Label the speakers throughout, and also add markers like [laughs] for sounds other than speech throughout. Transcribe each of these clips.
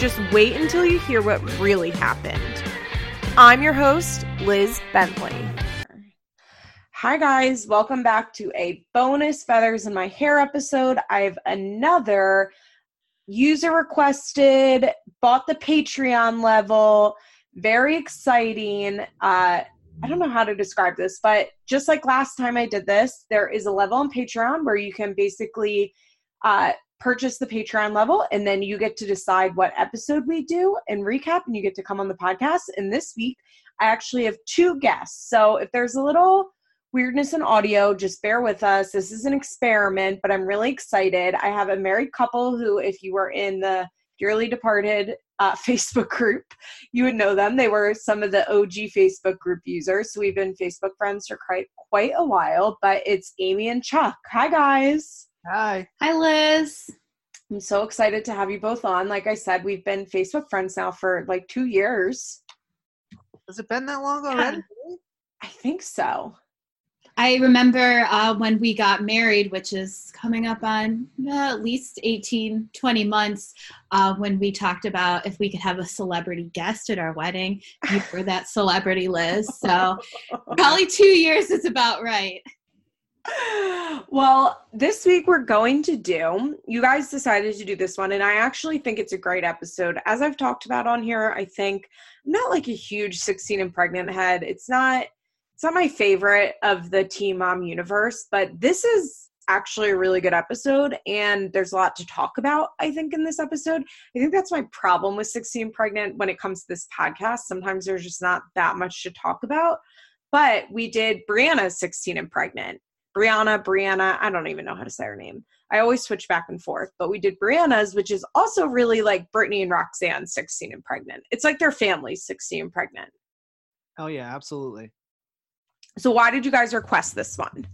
Speaker 1: just wait until you hear what really happened. I'm your host, Liz Bentley. Hi, guys. Welcome back to a bonus Feathers in My Hair episode. I have another user requested, bought the Patreon level, very exciting. Uh, I don't know how to describe this, but just like last time I did this, there is a level on Patreon where you can basically uh, purchase the Patreon level, and then you get to decide what episode we do and recap, and you get to come on the podcast. And this week, I actually have two guests. So if there's a little weirdness in audio, just bear with us. This is an experiment, but I'm really excited. I have a married couple who, if you were in the dearly departed uh, [laughs] Facebook group, you would know them. They were some of the OG Facebook group users. So we've been Facebook friends for quite quite a while. But it's Amy and Chuck. Hi guys.
Speaker 2: Hi.
Speaker 3: Hi, Liz.
Speaker 1: I'm so excited to have you both on. Like I said, we've been Facebook friends now for like two years.
Speaker 2: Has it been that long already?
Speaker 1: Yeah. I think so.
Speaker 3: I remember uh, when we got married, which is coming up on uh, at least 18, 20 months, uh, when we talked about if we could have a celebrity guest at our wedding. You were that celebrity, Liz. So [laughs] probably two years is about right.
Speaker 1: Well, this week we're going to do, you guys decided to do this one, and I actually think it's a great episode. As I've talked about on here, I think I'm not like a huge 16 and pregnant head. It's not it's not my favorite of the Teen Mom universe, but this is actually a really good episode and there's a lot to talk about i think in this episode i think that's my problem with 16 and pregnant when it comes to this podcast sometimes there's just not that much to talk about but we did briana's 16 and pregnant Briana, Briana, I don't even know how to say her name. I always switch back and forth, but we did Briana's, which is also really like Brittany and Roxanne 16 and pregnant. It's like their family 16 and pregnant.
Speaker 2: Oh, yeah, absolutely.
Speaker 1: So, why did you guys request this one?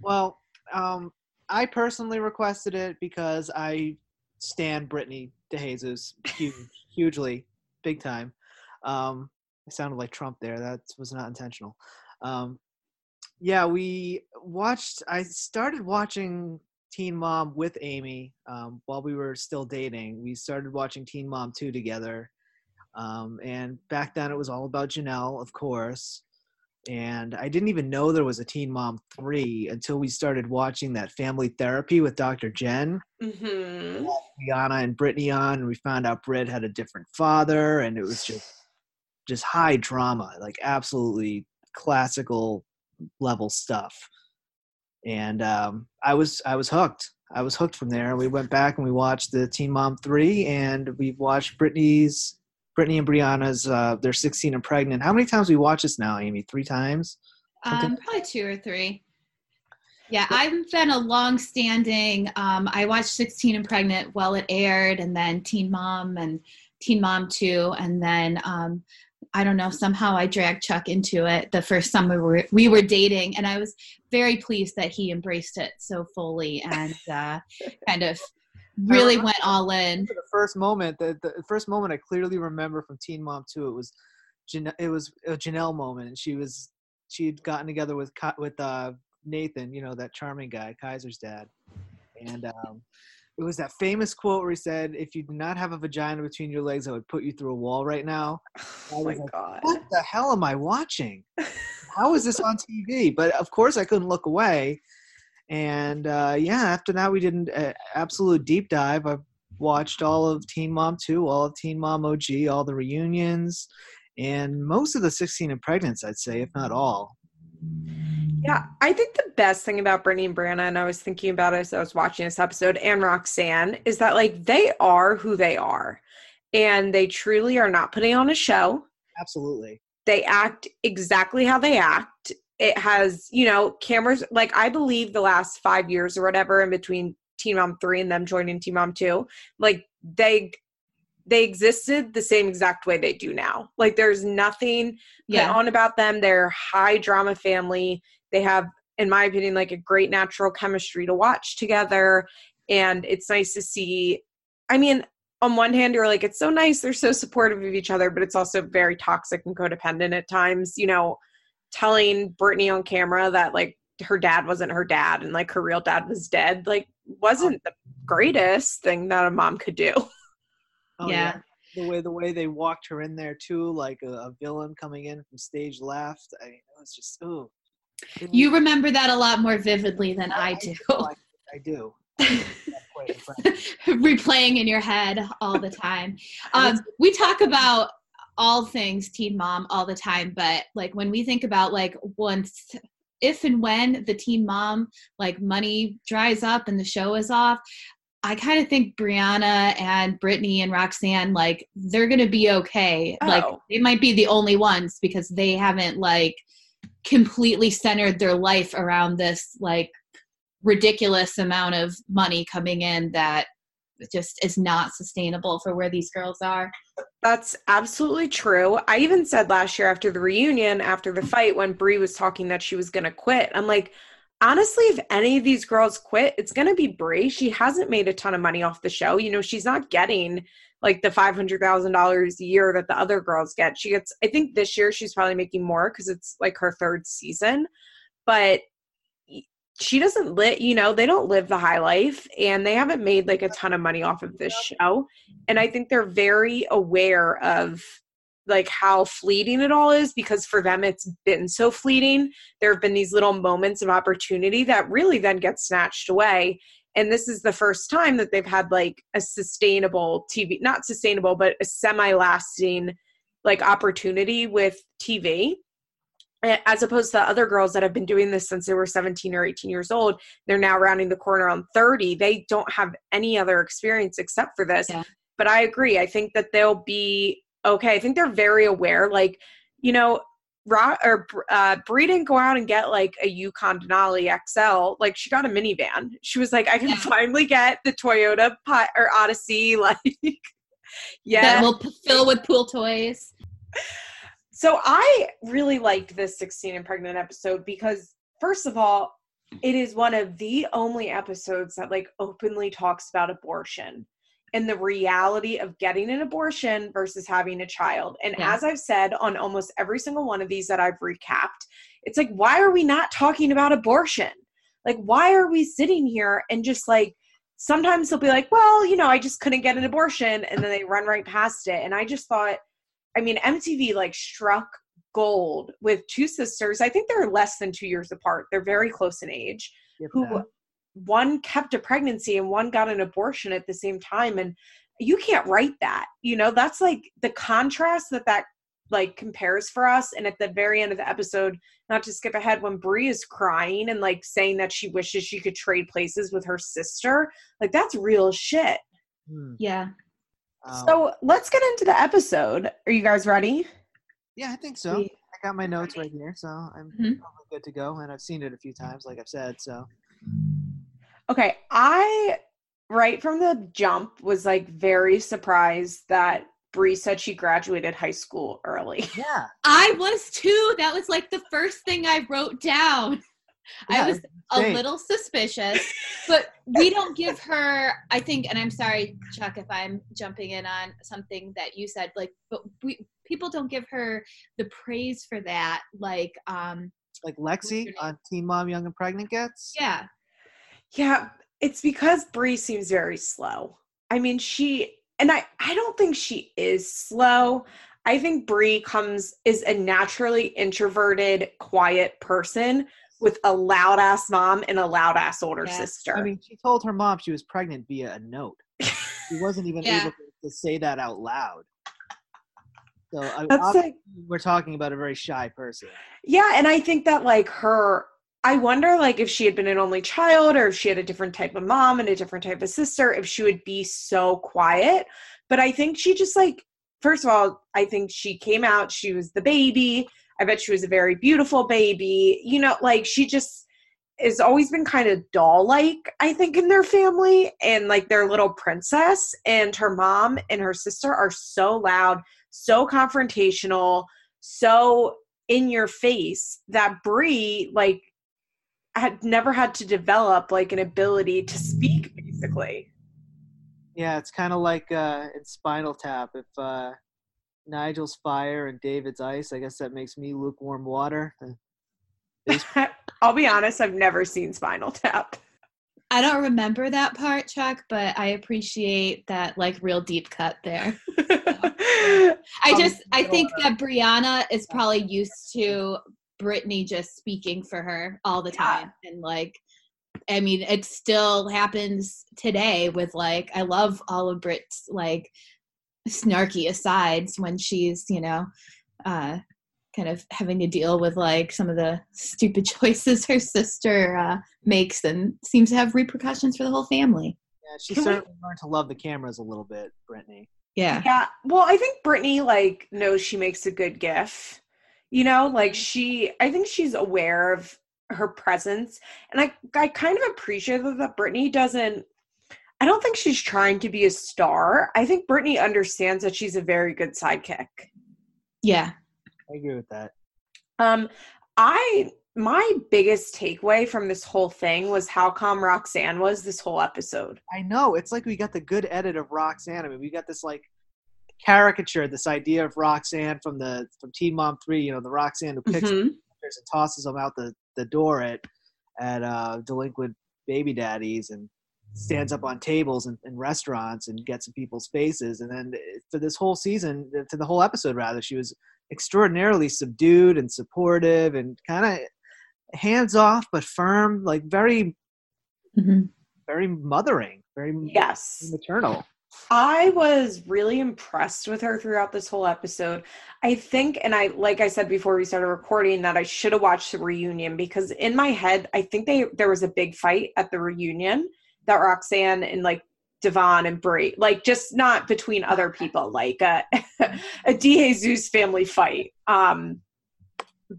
Speaker 2: Well, um, I personally requested it because I stand Brittany DeJesus huge, [laughs] hugely, big time. Um, I sounded like Trump there. That was not intentional. Um, yeah, we watched. I started watching Teen Mom with Amy um, while we were still dating. We started watching Teen Mom 2 together. Um, and back then it was all about Jenelle, of course. And I didn't even know there was a Teen Mom 3 until we started watching that family therapy with Dr. Jen.
Speaker 1: Mm-hmm.
Speaker 2: Briana and Brittany on, and we found out Britt had a different father, and it was just just high drama, like absolutely classical level stuff and um, I was I was hooked. I was hooked from there. We went back and we watched the Teen Mom three, and we've watched Brittany's Brittany and Briana's. Uh, they're sixteen and pregnant. How many times we watch this now, Amy? Three times?
Speaker 3: Um, probably two or three. Yeah, I've been a long-standing. Um, I watched 16 and Pregnant while it aired, and then Teen Mom and Teen Mom 2, and then um, I don't know, somehow I dragged Chuck into it the first summer we were, we were dating, and I was very pleased that he embraced it so fully and uh, [laughs] kind of really went all in.
Speaker 2: The first moment, the, the first moment I clearly remember from Teen Mom 2, it was Jan- it was a Jenelle moment, and she was she had gotten together with with uh, Nathan, you know that charming guy, Kaiser's dad, and um, it was that famous quote where he said, "If you do not have a vagina between your legs, I would put you through a wall right now." [laughs]
Speaker 1: Oh my like, god!
Speaker 2: What the hell am I watching? [laughs] How is this on TV? But of course, I couldn't look away. And uh, yeah, after that, we did an uh, absolute deep dive. I watched all of Teen Mom 2, all of Teen Mom OG, all the reunions, and most of the 16 and pregnants, I'd say, if not all.
Speaker 1: Yeah, I think the best thing about Brittany and Briana, and I was thinking about it as I was watching this episode, and Roxanne, is that like they are who they are. And they truly are not putting on a show.
Speaker 2: Absolutely.
Speaker 1: They act exactly how they act. It has, you know, cameras like I believe the last five years or whatever in between Teen Mom 3 and them joining Teen Mom 2, like they they existed the same exact way they do now. Like there's nothing
Speaker 3: Yeah.
Speaker 1: on about them. They're high drama family. They have, in my opinion, like a great natural chemistry to watch together. And it's nice to see. I mean, on one hand, you're like, it's so nice. They're so supportive of each other, but it's also very toxic and codependent at times. You know, telling Brittany on camera that like her dad wasn't her dad and like her real dad was dead, like wasn't the greatest thing that a mom could do. [laughs]
Speaker 2: Oh,
Speaker 3: Yeah.
Speaker 2: The way the way they walked her in there too, like a, a villain coming in from stage left. I mean, it was just ooh.
Speaker 3: You remember that a lot more vividly than I do.
Speaker 2: I, I do. [laughs] That's quite impressive.
Speaker 3: replaying in your head all the time. [laughs] Um, we talk about all things Teen Mom all the time, but like when we think about like once, if and when the Teen Mom like money dries up and the show is off, I kind of think Brianna and Brittany and Roxanne like they're gonna be okay. Like
Speaker 1: Oh.
Speaker 3: they might be the only ones because they haven't like completely centered their life around this like ridiculous amount of money coming in that just is not sustainable for where these girls are.
Speaker 1: That's absolutely true. I even said last year after the reunion, after the fight, when Brie was talking that she was going to quit, I'm like, honestly, if any of these girls quit, it's going to be Brie. She hasn't made a ton of money off the show. You know, she's not getting like the $500,000 a year that the other girls get. She gets, I think this year she's probably making more because it's like her third season. But she doesn't live, you know, they don't live the high life and they haven't made like a ton of money off of this show. And I think they're very aware of like how fleeting it all is because for them it's been so fleeting. There have been these little moments of opportunity that really then get snatched away. And this is the first time that they've had like a sustainable TV, not sustainable, but a semi lasting like opportunity with TV as opposed to other girls that have been doing this since they were 17 or 18 years old they're now rounding the corner on 30 they don't have any other experience except for this
Speaker 3: Yeah.
Speaker 1: but i agree i think that they'll be okay i think they're very aware like you know Ra- or uh, Brie didn't go out and get like a Yukon Denali XL. Like she got a minivan. She was like, I can
Speaker 3: Yeah.
Speaker 1: finally get the Toyota Pi- or Odyssey. [laughs] Like, yeah,
Speaker 3: That will fill with pool toys.
Speaker 1: so I really liked this 16 and pregnant episode because first of all, it is one of the only episodes that like openly talks about abortion and the reality of getting an abortion versus having a child. And
Speaker 3: Yeah.
Speaker 1: as I've said on almost every single one of these that I've recapped, it's like why are we not talking about abortion? Like why are we sitting here and just like sometimes they'll be like, well, you know, I just couldn't get an abortion and then they run right past it. And I just thought I mean, MTV like struck gold with two sisters. I think they're less than two years apart. They're very close in age. Who. One kept a pregnancy and one got an abortion at the same time, and you can't write that. You know, that's like the contrast that that like compares for us. And at the very end of the episode, not to skip ahead, when Brie is crying and like saying that she wishes she could trade places with her sister, like that's real shit.
Speaker 2: Hmm.
Speaker 3: Yeah.
Speaker 2: Um,
Speaker 1: So let's get into the episode. Are you guys ready?
Speaker 2: yeah, I think so.
Speaker 1: We-
Speaker 2: I got my notes right here, so I'm
Speaker 3: Mhm.
Speaker 2: probably good to go. And I've seen it a few times, like I've said. So
Speaker 1: Okay, I right from the jump was like very surprised that Bree said she graduated high school early. [laughs]
Speaker 2: yeah,
Speaker 3: I was too. That was like the first thing I wrote down.
Speaker 2: yeah,
Speaker 3: I was a little suspicious, but we don't give her, I think, and I'm sorry, Chuck, if I'm jumping in on something that you said, like, but we people don't give her the praise for that. Like, um,
Speaker 2: like Lexi on Teen Mom Young and Pregnant gets.
Speaker 3: yeah,
Speaker 1: Yeah, it's because Bree seems very slow. I mean, she and I I don't think she is slow. I think Bree comes is a naturally introverted, quiet person with a loud ass mom and a loud ass older
Speaker 3: Yeah.
Speaker 1: sister.
Speaker 2: I mean, she told her mom she was pregnant via a note. She wasn't even
Speaker 3: Yeah.
Speaker 2: able to, say that out loud. So I,
Speaker 1: like
Speaker 2: we're talking about a very shy person.
Speaker 1: Yeah, and I think that like her I wonder like if she had been an only child or if she had a different type of mom and a different type of sister if she would be so quiet. But I think she just like first of all, I think she came out, she was the baby. I bet she was a very beautiful baby. You know, like she just has always been kind of doll like, I think, in their family and like their little princess. And her mom and her sister are so loud, so confrontational, so in your face that Brie, like, had never had to develop like an ability to speak, basically.
Speaker 2: Yeah, it's kind of like uh, in Spinal Tap. If uh, Nigel's fire and David's ice, I guess that makes me lukewarm water. [laughs]
Speaker 1: I'll be honest, I've never seen Spinal Tap.
Speaker 3: I don't remember that part, Chuck, but I appreciate that like real deep cut there. [laughs] I just I think that Briana is probably used to Brittany just speaking for her all the time. Yeah. And like I mean, it still happens today with like I love all of Brit's like snarky asides when she's, you know, uh kind of having to deal with like some of the stupid [laughs] choices her sister uh, makes and seems to have repercussions for the whole family.
Speaker 2: Yeah, she Can certainly we... learned to love the cameras a little bit, Brittany.
Speaker 3: Yeah.
Speaker 1: Yeah. Well, I think Brittany like knows she makes a good gif. You know, like she I think she's aware of her presence. And I I kind of appreciate that Brittany doesn't I don't think she's trying to be a star. I think Brittany understands that she's a very good sidekick.
Speaker 3: Yeah.
Speaker 2: I agree with that.
Speaker 1: Um, I my biggest takeaway from this whole thing was how calm Roxanne was this whole episode.
Speaker 2: I know. It's like we got the good edit of Roxanne. I mean, we got this like caricature, this idea of Roxanne from the from Teen Mom Three. You know, the Roxanne who picks mm-hmm. and tosses them out the the door at at uh, delinquent baby daddies and stands up on tables and, in restaurants and gets in people's faces. And then for this whole season, for the whole episode rather, she was extraordinarily subdued and supportive and kind of hands off but firm, like very, mm-hmm. very mothering, very
Speaker 1: yes
Speaker 2: maternal.
Speaker 1: I was really impressed with her throughout this whole episode. I think, and I, like I said before we started recording, that I should have watched the reunion because in my head, I think they there was a big fight at the reunion that Roxanne and like Devon and Brie, like just not between other people, like a, [laughs] a DeJesus family fight. Um,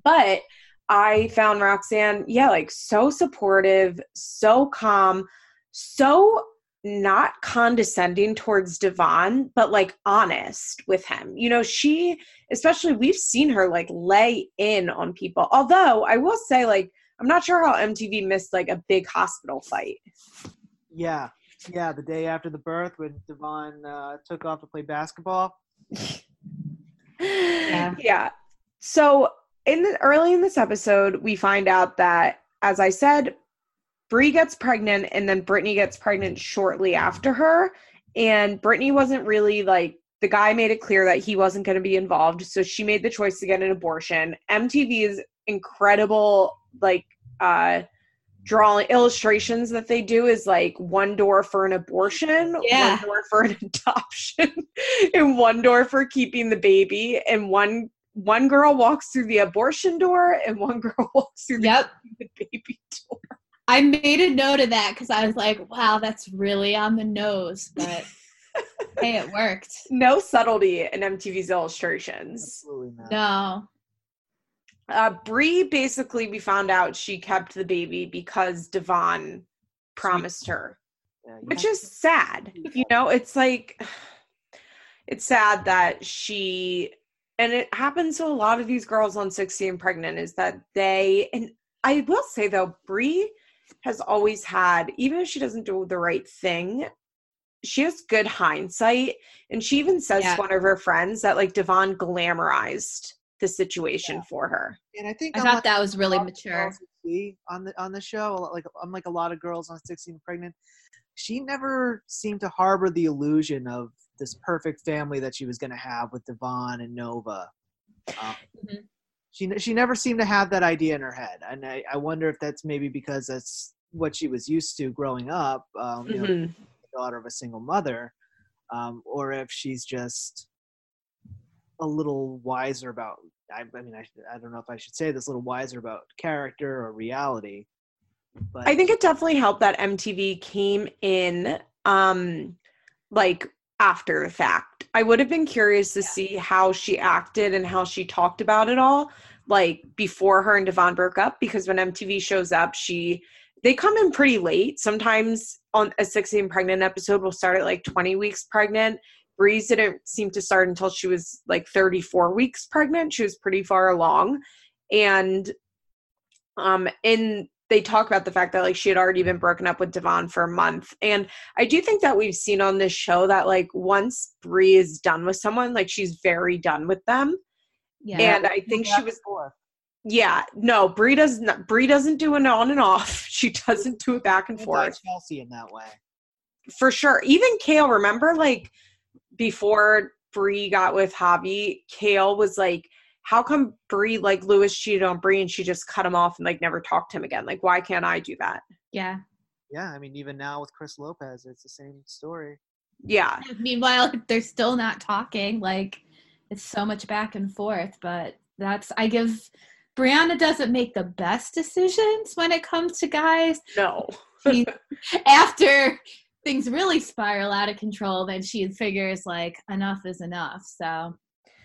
Speaker 1: but I found Roxanne, yeah, like so supportive, so calm, so not condescending towards Devon, but like honest with him. You know, she, especially, we've seen her like lay in on people. Although I will say, like, I'm not sure how MTV missed like a big hospital fight.
Speaker 2: Yeah, yeah, the day after the birth when Devon uh, took off to play basketball.
Speaker 1: yeah. [laughs] yeah. So in the early in this episode, we find out that, as I said, Brie gets pregnant and then Brittany gets pregnant shortly after her. And Brittany wasn't really like the guy made it clear that he wasn't going to be involved. So she made the choice to get an abortion. MTV's incredible, like, uh, drawing illustrations that they do is like one door for an abortion,
Speaker 3: yeah.
Speaker 1: one door for an [laughs] adoption, and one door for keeping the baby, and one one girl walks through the abortion door and one [laughs] girl walks through the,
Speaker 3: yep. [laughs]
Speaker 1: the baby door.
Speaker 3: I made a note of that because I was like, wow, that's really on the nose, but [laughs] hey, it worked.
Speaker 1: No subtlety in MTV's illustrations.
Speaker 2: Absolutely not.
Speaker 3: No.
Speaker 1: Uh, Brie basically, we found out she kept the baby because Devon promised her, yeah, which is sad. You know, it's like, it's sad that she, and it happens to a lot of these girls on 16 pregnant, is that they, and I will say though, Brie has always had, even if she doesn't do the right thing, she has good hindsight. And she even says yeah. to one of her friends that like Devon glamorized the situation yeah. for her.
Speaker 2: And I think
Speaker 3: I thought that was really mature.
Speaker 2: On the on the show, like unlike a lot of girls on 16 pregnant, she never seemed to harbor the illusion of this perfect family that she was going to have with Devon and Nova. Um, mm-hmm. She she never seemed to have that idea in her head, and I, I wonder if that's maybe because that's what she was used to growing up. Um, you mm-hmm. know, daughter of a single mother, um, or if she's just a little wiser about I, I mean I, I don't know if I should say this a little wiser about character or reality.
Speaker 1: But I think it definitely helped that MTV came in um like after the fact. I would have been curious to yeah. see how she acted and how she talked about it all like before her and Devon broke up because when MTV shows up, she they come in pretty late. Sometimes on a 16 pregnant episode will start at like 20 weeks pregnant. Breeze didn't seem to start until she was like 34 weeks pregnant. She was pretty far along. And um in they talk about the fact that like she had already been broken up with Devon for a month. And I do think that we've seen on this show that like once Brie is done with someone, like she's very done with them.
Speaker 3: Yeah.
Speaker 1: And I think she was yeah, no, Brie does not Brie doesn't do an on and off. [laughs] She doesn't do it back and forth.
Speaker 2: Chelsea in that way.
Speaker 1: For sure. Even Kail, remember like before Brie got with Javi, Kail was like, How come Brie like Lewis cheated on Brie and she just cut him off and like never talked to him again? Like, why can't I do that?
Speaker 3: yeah.
Speaker 2: Yeah, I mean, even now with Chris Lopez, it's the same story.
Speaker 1: Yeah. [laughs]
Speaker 3: Meanwhile, they're still not talking. Like it's so much back and forth. But that's I give Briana doesn't make the best decisions when it comes to guys.
Speaker 1: No. [laughs]
Speaker 3: She, after things really spiral out of control, then she figures like enough is enough. So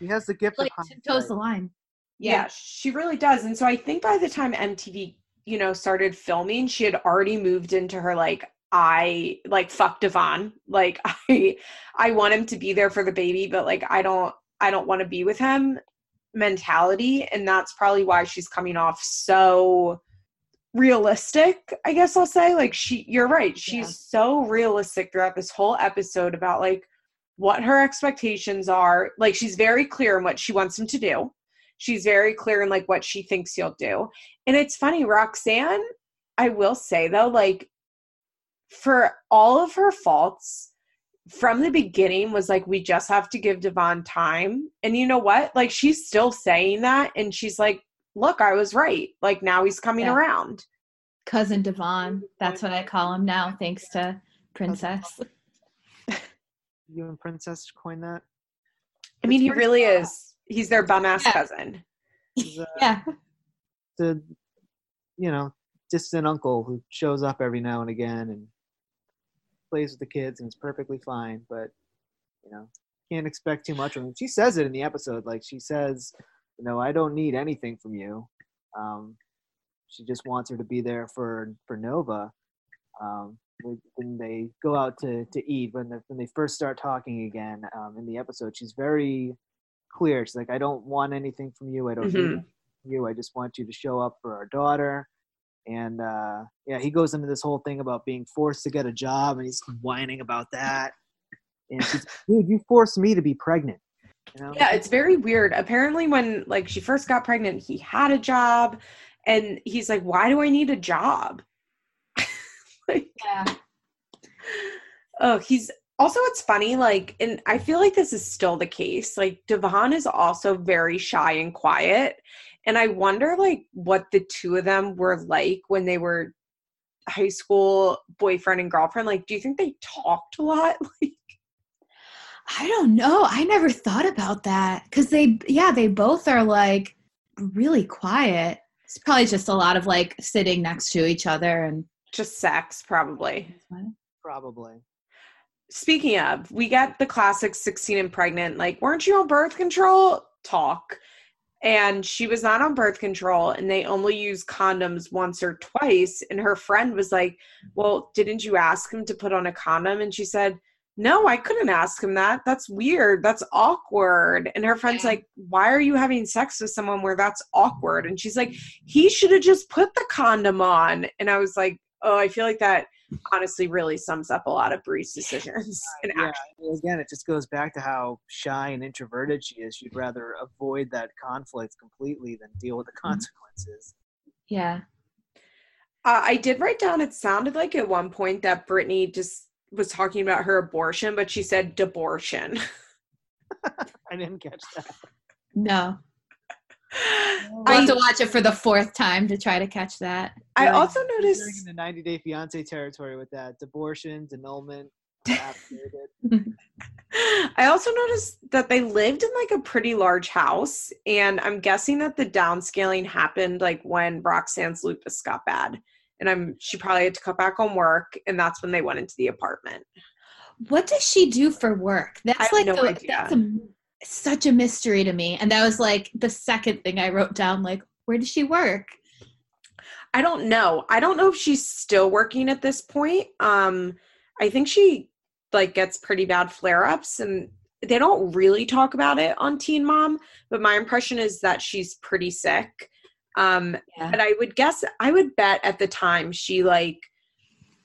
Speaker 2: He has the gift
Speaker 3: like
Speaker 2: of
Speaker 3: tiptoes the
Speaker 2: hindsight.
Speaker 3: line.
Speaker 1: Yeah. she really does. And so I think by the time MTV, you know, started filming, she had already moved into her like I like fuck Devon. Like [laughs] I I want him to be there for the baby, but like I don't I don't want to be with him mentality. And that's probably why she's coming off so realistic, I guess I'll say. Like she you're right. She's
Speaker 3: Yeah.
Speaker 1: so realistic throughout this whole episode about like what her expectations are. Like she's very clear in what she wants him to do. She's very clear in like what she thinks he'll do. And it's funny, Roxanne, I will say though, like for all of her faults from the beginning was like we just have to give Devon time. And you know what? Like she's still saying that and she's like, look, I was right. Like now he's coming
Speaker 3: Yeah.
Speaker 1: around.
Speaker 3: Cousin Devon. That's mm-hmm. what I call him now, thanks to Princess.
Speaker 2: You and Princess coined that.
Speaker 1: I mean,
Speaker 2: It's
Speaker 1: he really
Speaker 2: cool.
Speaker 1: is. He's their bum ass
Speaker 3: Yeah.
Speaker 1: cousin.
Speaker 2: He's, uh,
Speaker 3: Yeah.
Speaker 2: the you know distant uncle who shows up every now and again and plays with the kids and is perfectly fine but you know can't expect too much from him she says it in the episode like she says you know i don't need anything from you um, she just wants her to be there for for nova um, when they go out to, to eat when, the, when they first start talking again um, in the episode she's very clear she's like i don't want anything from you i don't need
Speaker 1: Mhm.
Speaker 2: you. I just want you to show up for our daughter. And uh, yeah, he goes into this whole thing about being forced to get a job, and he's whining about that. And she's, dude, you forced me to be pregnant. You know?
Speaker 1: Yeah, it's very weird. Apparently, when like she first got pregnant, he had a job, and he's like, "Why do I need a job?" [laughs] like,
Speaker 3: Yeah.
Speaker 1: oh, he's also. It's funny, like, and I feel like this is still the case. Like, Devon is also very shy and quiet, and I wonder, like, what the two of them were like when they were high school boyfriend and girlfriend. Like, do you think they talked a lot? [laughs] Like,
Speaker 3: I don't know. I never thought about that because they, yeah, they both are like really quiet. It's probably just a lot of like sitting next to each other and.
Speaker 1: Just sex, probably.
Speaker 2: Probably.
Speaker 1: Speaking of, we get the classic 16 and pregnant, like, weren't you on birth control? Talk. And she was not on birth control, and they only use condoms once or twice. And her friend was like, Well, didn't you ask him to put on a condom? And she said, No, I couldn't ask him that. That's weird. That's awkward. And her friend's
Speaker 3: Yeah.
Speaker 1: like, Why are you having sex with someone where that's awkward? And she's like, He should have just put the condom on. And I was like, Oh, I feel like that honestly really sums up a lot of Bree's decisions [laughs] and
Speaker 2: Yeah,
Speaker 1: actions.
Speaker 2: again, it just goes back to how shy and introverted she is. She'd rather avoid that conflict completely than deal with the consequences.
Speaker 3: Yeah.
Speaker 1: Uh, I did write down. It sounded like at one point that Brittany just was talking about her abortion, but she said debortion. [laughs] [laughs]
Speaker 2: I didn't catch that.
Speaker 3: No. I'll
Speaker 1: I
Speaker 3: have to watch it for the fourth time to try to catch that.
Speaker 1: I
Speaker 2: You're-
Speaker 1: also noticed.
Speaker 2: in the 90 Day Fiance territory with that. Abortion, denulment, affidavit. [laughs]
Speaker 1: Uh, I also noticed that they lived in like a pretty large house, and I'm guessing that the downscaling happened like when Roxanne's lupus got bad, and I'm she probably had to cut back on work, and that's when they went into the apartment.
Speaker 3: What does she do for work? That's like
Speaker 1: no
Speaker 3: the,
Speaker 1: idea.
Speaker 3: that's a such a mystery to me. And that was like the second thing I wrote down. Like, where does she work?
Speaker 1: I don't know. I don't know if she's still working at this point. Um, I think she like gets pretty bad flare ups and they don't really talk about it on Teen Mom, but my impression is that she's pretty sick. Um,
Speaker 3: Yeah.
Speaker 1: but I would guess, I would bet at the time she like,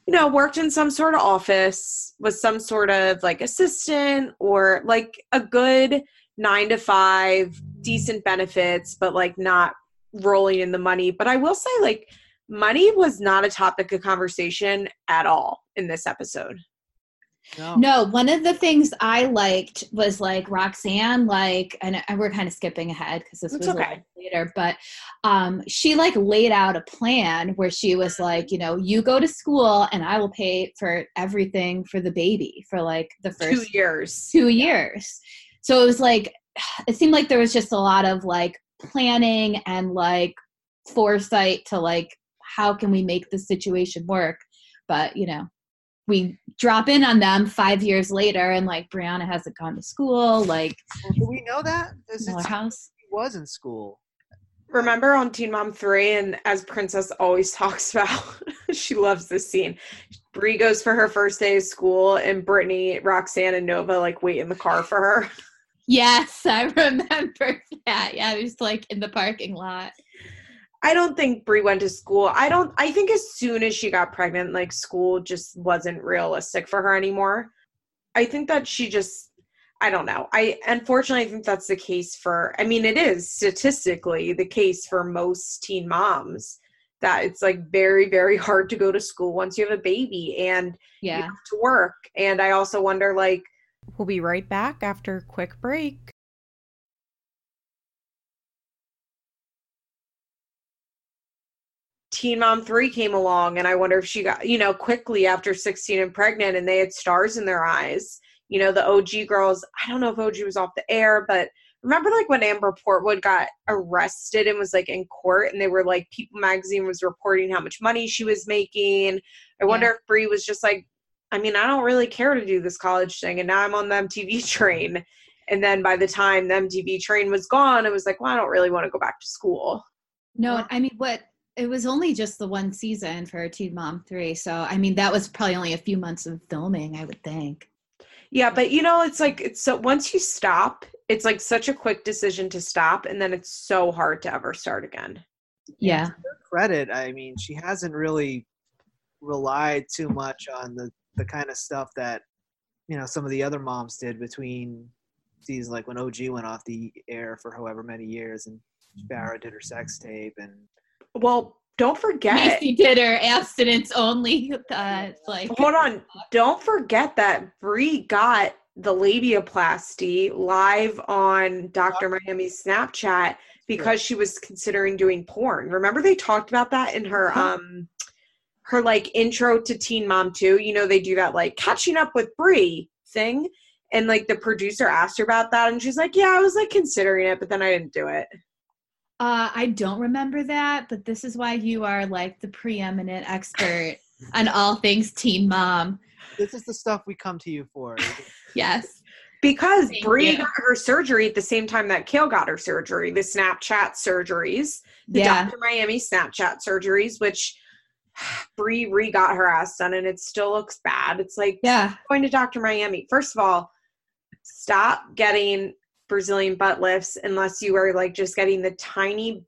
Speaker 1: you know, worked in some sort of office, was some sort of like assistant or like a good nine to five, decent benefits, but like not rolling in the money. But I will say, like, money was not a topic of conversation at all in this episode.
Speaker 2: No.
Speaker 3: No, one of the things I liked was like Roxanne, like, and and we're kind of skipping ahead because this
Speaker 1: It's
Speaker 3: was
Speaker 1: okay.
Speaker 3: later, but um, she like laid out a plan where she was like, you know, you go to school and I will pay for everything for the baby for like the first two
Speaker 1: years.
Speaker 3: two years. So it was like, it seemed like there was just a lot of like planning and like foresight to like, how can we make this situation work? But, you know, we drop in on them five years later and like Briana hasn't gone to school, like,
Speaker 2: Well, do we know that? Is
Speaker 3: in
Speaker 2: it
Speaker 3: house.
Speaker 2: she was in school?
Speaker 1: Remember on Teen Mom 3, and as Princess always [laughs] talks about, she loves this scene. Brie goes for her first day of school, and Brittany, Roxanne, and Nova like wait in the car for her.
Speaker 3: Yes, I [laughs] remember that. Yeah, I was like in the parking lot.
Speaker 1: I don't think Brie went to school. I don't. I think as soon as she got pregnant, like school just wasn't realistic for her anymore. I think that she just. I don't know. I unfortunately I think that's the case for. I mean, it is statistically the case for most teen moms that it's like very very hard to go to school once you have a baby and you
Speaker 3: Yeah.
Speaker 1: have to work. And I also wonder like
Speaker 4: We'll be right back after a quick break.
Speaker 1: Teen Mom 3 came along, and I wonder if she got, you know, quickly after 16 and pregnant, and they had stars in their eyes. You know, the OG girls, I don't know if OG was off the air, but remember like when Amber Portwood got arrested and was like in court, and they were like, People magazine was reporting how much money she was making. I wonder if Brie was just like, I mean, I don't really care to do this college thing, and now I'm on the MTV [laughs] train. And then by the time the MTV train was gone, it was like, well, I don't really want to go back to school.
Speaker 3: No, I mean, what it was only just the one season for Teen Mom 3. So, I mean, that was probably only a few months of filming, I would think.
Speaker 1: Yeah, but you know, it's like it's so once you stop, it's like such a quick decision to stop, and then it's so hard to ever start again.
Speaker 3: Yeah.
Speaker 2: Credit. I mean, she hasn't really relied too much on the the kind of stuff that you know some of the other moms did between these like when OG went off the air for however many years and Farrah did her sex tape and
Speaker 1: Well, don't forget.
Speaker 3: Maci did her abstinence only. Uh, like,
Speaker 1: Hold on, don't forget that Brie got the labiaplasty live on Dr. Miami's Snapchat because she was considering doing porn. Remember they talked about that in her um her like intro to Teen Mom 2. You know, they do that like catching up with Brie thing. And like the producer asked her about that and she's like, Yeah, I was like considering it, but then I didn't do it.
Speaker 3: Uh, I don't remember that, but this is why you are like the preeminent expert [laughs] on all things Teen Mom.
Speaker 2: this is the stuff we come to you for. [laughs]
Speaker 3: Yes.
Speaker 1: Because
Speaker 3: Thank
Speaker 1: Brie
Speaker 3: you.
Speaker 1: got her surgery at the same time that Kail got her surgery, the Snapchat surgeries, the
Speaker 3: Yeah.
Speaker 1: Dr. Miami Snapchat surgeries, which [sighs] Brie re got her ass done and it still looks bad. It's like
Speaker 3: Yeah.
Speaker 1: going to Dr. Miami. First of all, stop getting Brazilian butt lifts unless you are like just getting the tiny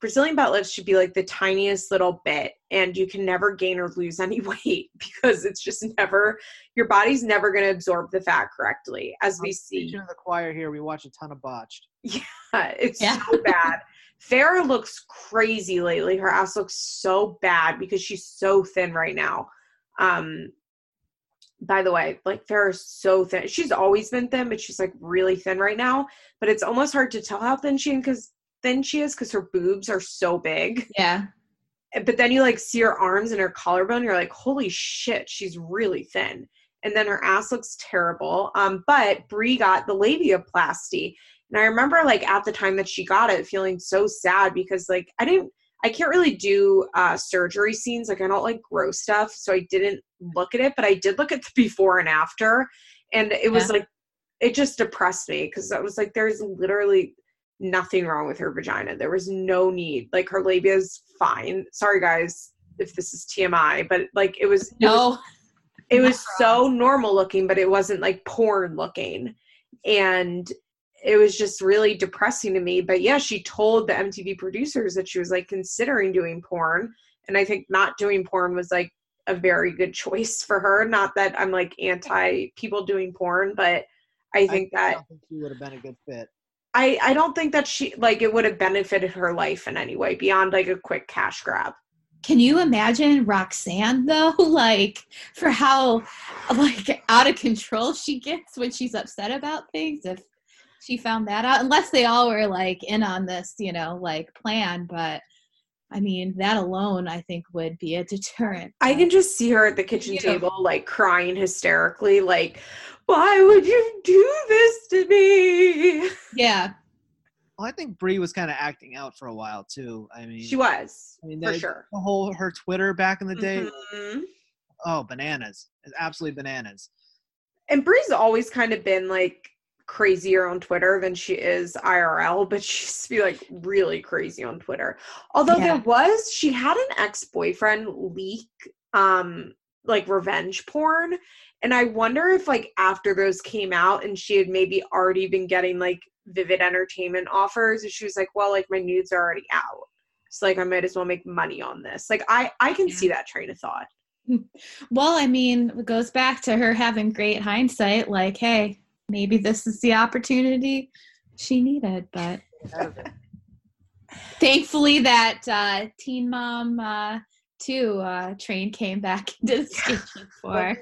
Speaker 1: Brazilian butt lifts should be like the tiniest little bit and you can never gain or lose any [laughs] weight because it's just never your body's never going to absorb the fat correctly as we see
Speaker 2: Preaching to the choir here. We watch a ton of botched.
Speaker 1: Yeah, it's
Speaker 3: Yeah.
Speaker 1: so bad Farrah looks crazy lately her ass looks so bad because she's so thin right now um by the way, like Farrah's so thin. She's always been thin, but she's like really thin right now. But it's almost hard to tell how thin she because thin she is because her boobs are so big.
Speaker 3: Yeah.
Speaker 1: But then you like see her arms and her collarbone, you're like, holy shit, she's really thin. And then her ass looks terrible. Um, but Brie got the labiaplasty. And I remember like at the time that she got it feeling so sad because like I didn't I can't really do uh, surgery scenes. Like I don't like gross stuff, so I didn't look at it. But I did look at the before and after, and it was
Speaker 3: Yeah.
Speaker 1: like it just depressed me because I was like, there's literally nothing wrong with her vagina. There was no need. Like her labia is fine. Sorry guys if this is TMI, but like it was
Speaker 3: no.
Speaker 1: It was, it was so normal looking, but it wasn't like porn looking. And it was just really depressing to me. But yeah, she told the MTV producers that she was like considering doing porn. And I think not doing porn was like a very good [laughs] choice for her. Not that I'm like anti people doing porn, but I think I that
Speaker 2: think she would have been a good fit.
Speaker 1: I, I don't think that she like it would have benefited her life in any way beyond like a quick cash grab.
Speaker 3: Can you imagine Roxanne [laughs] though? Like for how like out of control she gets when she's upset about things if she found that out unless they all were like in on this, you know, like plan, but I mean, that alone I think would be a deterrent.
Speaker 1: I can just see her at the kitchen table like crying hysterically like why would you do this to me?
Speaker 3: Yeah.
Speaker 2: Well, I think Brie was kind of acting out for a while too. I mean,
Speaker 1: she was
Speaker 2: I mean,
Speaker 1: for
Speaker 2: the,
Speaker 1: sure.
Speaker 2: The whole her Twitter back in the day,
Speaker 1: mm-hmm.
Speaker 2: oh bananas, it's absolutely bananas.
Speaker 1: And Brie's always kind of been like crazier on Twitter than she is IRL, but she used to be like really crazy on Twitter. Although yeah. there was, she had an ex boyfriend leak um like revenge porn and I wonder if like after those came out and she had maybe already been getting like vivid entertainment offers, and she was like, Well, like my nudes are already out. So like I might as well make money on this. Like I I can yeah. see that train of thought. [laughs]
Speaker 3: Well, I mean, it goes back to her having great hindsight, like, hey, maybe this is the opportunity she needed, but thankfully that uh, teen mom uh, 2 uh, train came back [laughs] into the station for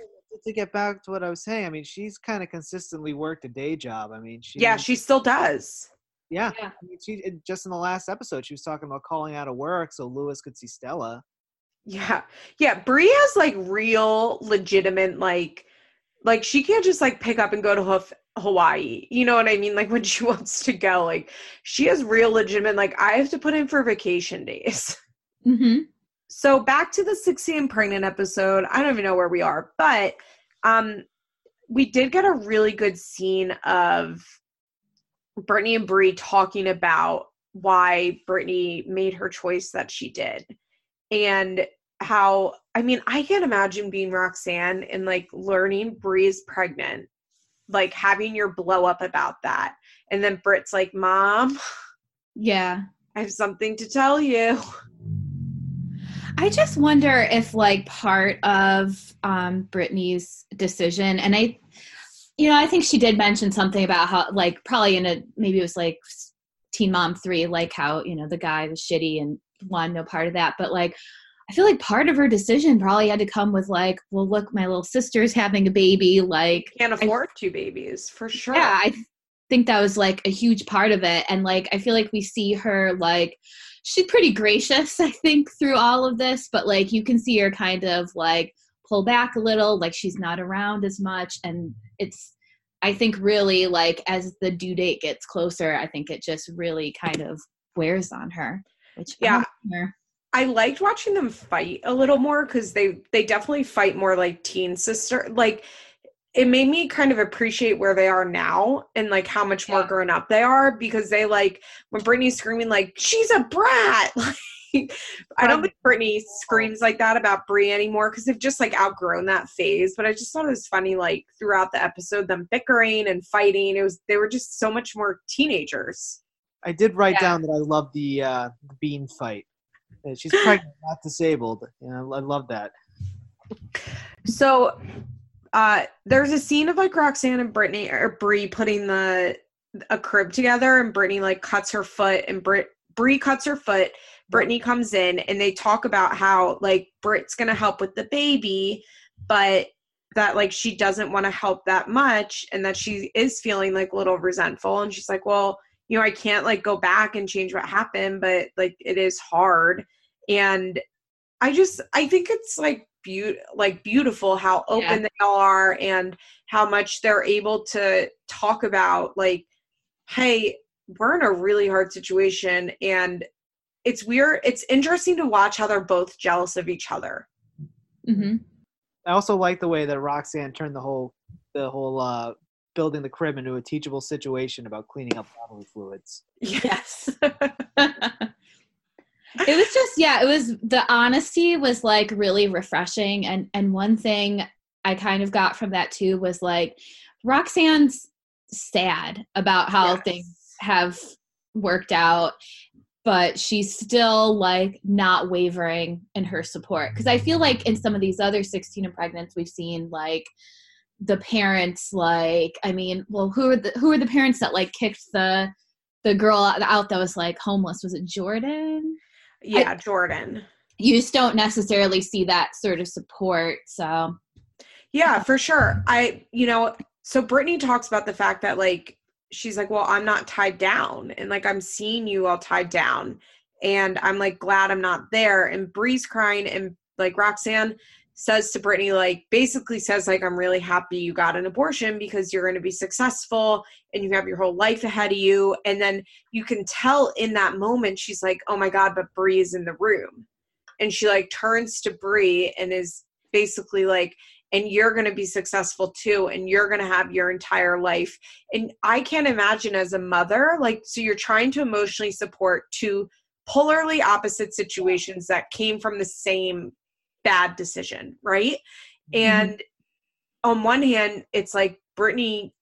Speaker 2: to get back to what I was saying, I mean, she's kind of consistently worked a day job. I mean, she
Speaker 1: yeah, she still does.
Speaker 2: Yeah, yeah. I mean, she just in the last episode, she was talking about calling out of work so Lewis could see Stella.
Speaker 1: Yeah, yeah. Brie has like real, legitimate, like, like she can't just like pick up and go to Hawaii. You know what I mean? Like when she [laughs] wants to go, like she has real, legitimate. Like I have to put in for vacation days. [laughs]
Speaker 3: Mm-hmm.
Speaker 1: So back to the 60 and pregnant episode. I don't even know where we are, but um we did get a really good scene of Brittany and Brie talking about why Brittany made her choice that she did. And how I mean, I can't imagine being Roxanne and like learning Bree's pregnant, like having your blow up about that. And then Britt's like, Mom,
Speaker 3: yeah,
Speaker 1: I have something to tell you.
Speaker 3: I just wonder if like part of um Brittany's decision and I you know, I think she did mention something about how like probably in a maybe it was like Teen Mom 3 like how, you know, the guy was shitty and wanted no part of that, but like I feel like part of her decision probably had to come with like, well, look, my little sister's having a baby. Like,
Speaker 1: can't afford I, two babies for sure.
Speaker 3: Yeah, I think that was like a huge part of it. And like, I feel like we see her like she's pretty gracious, [laughs] I think, through all of this, but like you can see her kind of like pull back a little, like she's not around as much. And it's, I think, really like as the due date gets closer, I think it just really kind of wears on her. Which
Speaker 1: yeah. I liked watching them fight a little more because they they definitely fight more like teen sister. Like it made me kind of appreciate where they are now and like how much more grown up they are because they like when Brittany's screaming like she's a brat. [laughs] Like I don't think Brittany screams like that about Brie anymore because they've just like outgrown that phase. But I just thought it was funny like throughout the episode them bickering and fighting. It was they were just so much more teenagers.
Speaker 2: I did write yeah. down that I love the uh, the bean fight. She's pregnant, not disabled. You know, I love that.
Speaker 1: So uh there's a scene of like Roxanne and Brittany or Brie putting the a crib together and Brittany like cuts her foot and Brit Brie cuts her foot. Brittany comes in and they talk about how like Britt's gonna help with the baby, but that like she doesn't want to help that much and that she is feeling like a little resentful and she's like, Well, you know, I can't like go back and change what happened, but like it is hard. And I just I think it's like be- like beautiful how open yeah. they are and how much they're able to talk about like hey we're in a really hard situation and it's weird it's interesting to watch how they're both jealous of each other
Speaker 3: mm-hmm.
Speaker 2: i also like the way that roxanne turned the whole the whole uh building the crib into a teachable situation about cleaning up bodily fluids. [laughs]
Speaker 1: Yes.
Speaker 3: it was just yeah it was the honesty was like really refreshing and and one thing i kind of got from that too was like roxanne's sad about how
Speaker 1: Yes.
Speaker 3: things have worked out but she's still like not wavering in her support because i feel like in some of these other 16 and pregnants we've seen like the parents like i mean well who are the who are the parents that like kicked the the girl out out that was like homeless was it jordan
Speaker 1: yeah, Jordan.
Speaker 3: you just don't necessarily see that sort of support. So
Speaker 1: Yeah, for sure. I, you know, so Brittany talks about the fact that like she's like, well, I'm not tied down, and like I'm seeing you all tied down, and I'm like glad I'm not there. And Bree's crying, and like Roxanne says to Brittany, like basically says like I'm really happy you got an abortion because you're going to be successful and you have your whole life ahead of you. And then you can tell in that moment she's like, oh my god, but Bree is in the room, and she like turns to Bree and is basically like and you're going to be successful too and you're going to have your entire life and i can't imagine as a mother like so you're trying to emotionally support two polarly opposite situations that came from the same bad decision right mm-hmm. and on one hand it's like brittany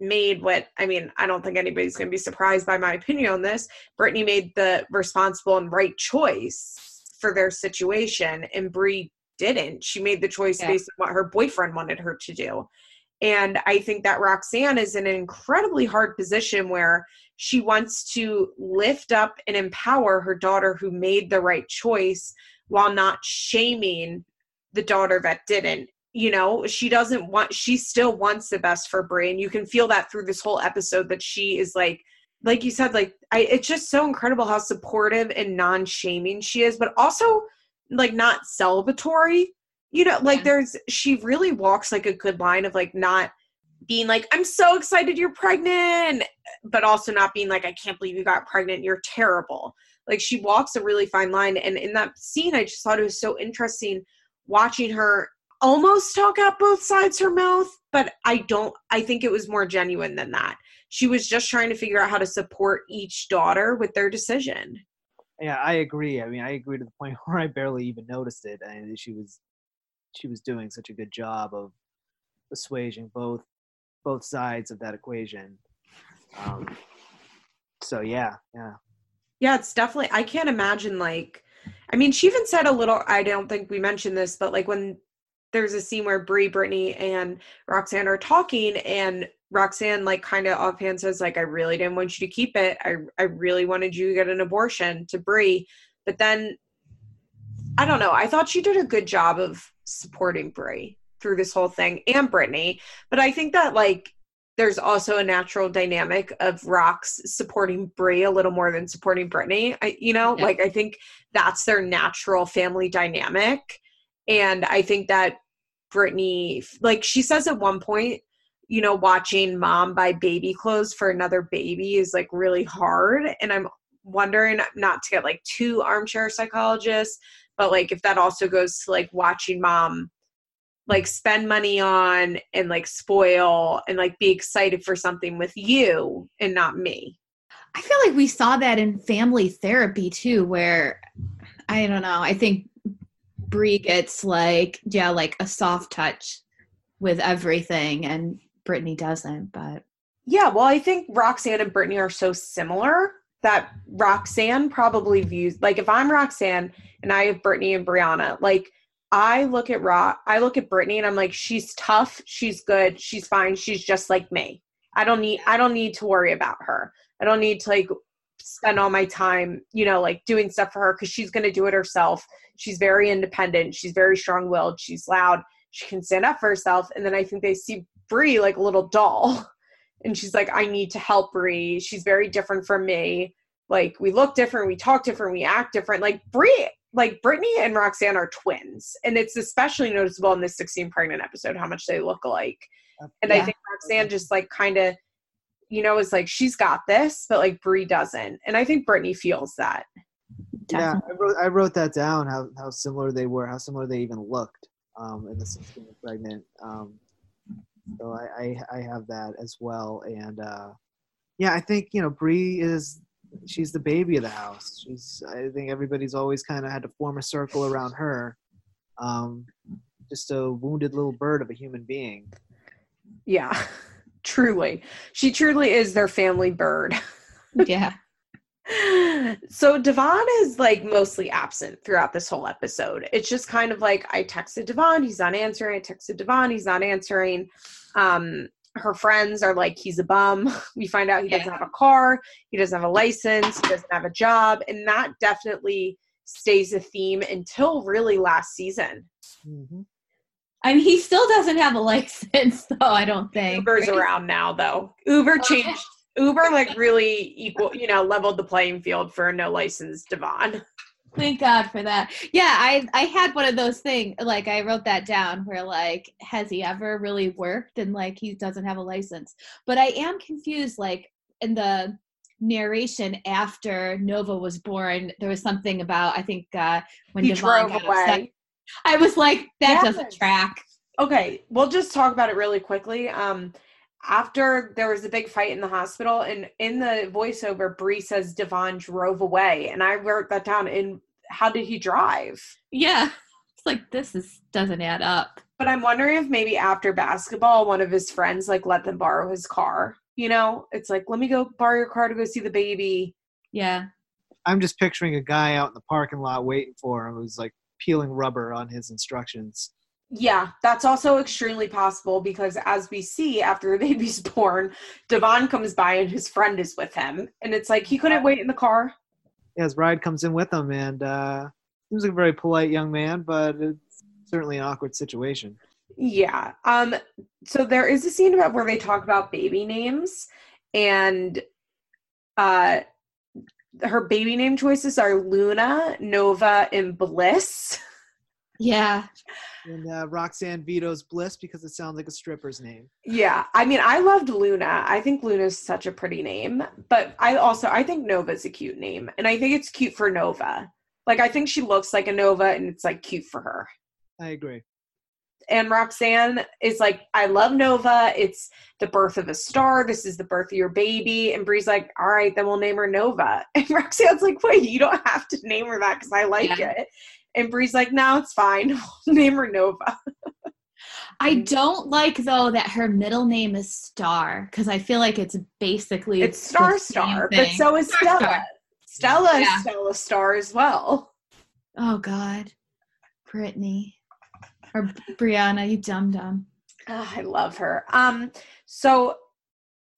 Speaker 1: made what i mean i don't think anybody's going to be surprised by my opinion on this brittany made the responsible and right choice for their situation and Brie didn't. She made the choice
Speaker 3: Yeah.
Speaker 1: based on what her boyfriend wanted her to do. And I think that Roxanne is in an incredibly hard position where she wants to lift up and empower her daughter who made the right choice while not shaming the daughter that didn't. You know, she doesn't want, she still wants the best for Brie. And you can feel that through this whole episode that she is like, like you said, like, I, it's just so incredible how supportive and non shaming she is, but also like not celebratory. You know, like
Speaker 3: Yeah.
Speaker 1: there's, she really walks like a good line of like not being like, I'm so excited you're pregnant, but also not being like, I can't believe you got pregnant, you're terrible. Like she walks a really fine line. And in that scene, I just thought it was so interesting watching her almost talk out both sides her mouth, but I don't, I think it was more genuine than that. She was just trying to figure out how to support each daughter with their decision.
Speaker 2: Yeah, I agree. I mean, I agree to the point [laughs] where I barely even noticed it, and she was she was doing such a good job of assuaging both both sides of that equation. Um, so yeah, yeah,
Speaker 1: Yeah, it's definitely. I can't imagine like. I mean, she even said a little. I don't think we mentioned this, but like when there's a scene where Brie, Brittany, and Roxanne are talking, and Roxanne like kind of offhand says like, "I really didn't want you to keep it. I I really wanted you to get an abortion." To Brie, but then I don't know. I thought she did a good job of supporting Brie through this whole thing and Brittany, but I think that like there's also a natural dynamic of Rox supporting Brie a little more than supporting Brittany. I, you know,
Speaker 3: Yeah.
Speaker 1: like I think that's their natural family dynamic, and I think that Brittany, like she says at one point, you know, watching mom buy baby clothes for another baby is like really hard, and I'm wondering not to get like two armchair psychologists, but like if that also goes to like watching mom like spend money on and like spoil and like be excited for something with you and not me.
Speaker 3: I feel like we saw that in family therapy too, where I don't know. I think Brie gets like yeah, like a soft touch with everything, and Brittany doesn't. But
Speaker 1: Yeah, well, I think Roxanne and Brittany are so similar that Roxanne probably views like if I'm Roxanne and I have Brittany and Briana, like I look at Ro- I look at Brittany and I'm like, she's tough, she's good, she's fine, she's just like me. I don't need I don't need to worry about her. I don't need to like spend all my time, you know, like doing stuff for her because she's gonna do it herself. She's very independent, she's very strong willed, she's loud, she can stand up for herself. And then I think they see Brie like a little doll. [laughs] And she's like, I need to help Brie. She's very different from me. Like we look different, we talk different, we act different. Like Brie, like Brittany and Roxanne are twins. And it's especially noticeable in this 16 pregnant episode how much they look alike. And I think Roxanne just like kind of, you know, is like, she's got this, but like Brie doesn't. And I think Brittany feels that.
Speaker 2: yeah. I wrote I wrote that down. How how similar they were, how similar they even looked um, in the 16 pregnant. Um, So I, I, I have that as well. And uh, yeah, I think you know Bree is she's the baby of the house. She's I think everybody's always kind of had to form a circle around her. Um, just a wounded little bird of a human being.
Speaker 1: Yeah, [laughs] truly. She truly is their family bird. [laughs]
Speaker 3: Yeah.
Speaker 1: so Devon is like mostly absent throughout this whole episode. It's just kind of like I texted Devon, he's not answering. I texted Devon, he's not answering. Um, her friends are like, he's a bum. [laughs] We find out he doesn't have a car, he doesn't have a license, he doesn't have a job, and that definitely stays a theme until really last season.
Speaker 2: Mm-hmm.
Speaker 3: I mean, he still doesn't have a [laughs] license, though. I don't think.
Speaker 1: Uber's
Speaker 3: right?
Speaker 1: around now though. Uber
Speaker 3: Oh,
Speaker 1: changed. Uber like really equal, you know, leveled the playing field for a no license Devon. [laughs]
Speaker 3: Thank God for that. Yeah, I I had one of those things. Like I wrote that down where like, has he ever really worked? And like he doesn't have a license. But I am confused. Like in the narration after Nova was born, there was something about I think uh, when
Speaker 1: He
Speaker 3: Devon
Speaker 1: drove
Speaker 3: got upset.
Speaker 1: away.
Speaker 3: I was like, that
Speaker 1: Yes.
Speaker 3: doesn't track.
Speaker 1: Okay, we'll just talk about it really quickly. Um, after there was a big fight in the hospital, and in the voiceover, Bree says Devon drove away, and I wrote that down. And how did he drive?
Speaker 3: Yeah, it's like this is doesn't add up.
Speaker 1: But I'm wondering if maybe after basketball, one of his friends like let them borrow his car. You know, it's like let me go borrow your car to go see the baby.
Speaker 3: Yeah.
Speaker 2: I'm just picturing a guy out in the parking lot waiting for him who's like peeling rubber on his instructions.
Speaker 1: Yeah, that's also extremely possible because as we see after [laughs] the baby's born, Devon comes by and his friend is with him. And it's like he couldn't wait in the car.
Speaker 2: Yeah, his bride comes in with him and uh, seems like a very polite young man, but it's certainly an awkward situation.
Speaker 1: Yeah. Um so there is a scene about where they talk about baby names and uh her baby name choices are Luna, Nova, and Bliss.
Speaker 3: Yeah.
Speaker 2: And uh, Roxanne vetoes Bliss because it sounds like a stripper's name.
Speaker 1: Yeah. I mean, I loved Luna. I think Luna's such a pretty name, but I also I think Nova's a cute name. And I think it's cute for Nova. Like I think she looks like a Nova and it's like cute for her.
Speaker 2: I agree.
Speaker 1: and Roxanne is like, I love Nova. It's the birth of a star. This is the birth of your baby. And Bree's like, all right, then we'll name her Nova. [laughs] And Roxanne's like, wait, you don't have to name her that because I like
Speaker 3: Yeah.
Speaker 1: it. And Bree's like, no, it's fine. [laughs] Name her Nova.
Speaker 3: I don't like though that her middle name is Star because I feel like it's basically
Speaker 1: It's Star Star, but so is
Speaker 3: Star
Speaker 1: Stella.
Speaker 3: Star.
Speaker 1: Stella is
Speaker 3: Yeah.
Speaker 1: Stella Star as well.
Speaker 3: Oh God, Brittany or Briana, you dumb dumb.
Speaker 1: Ah, I love her. Um, so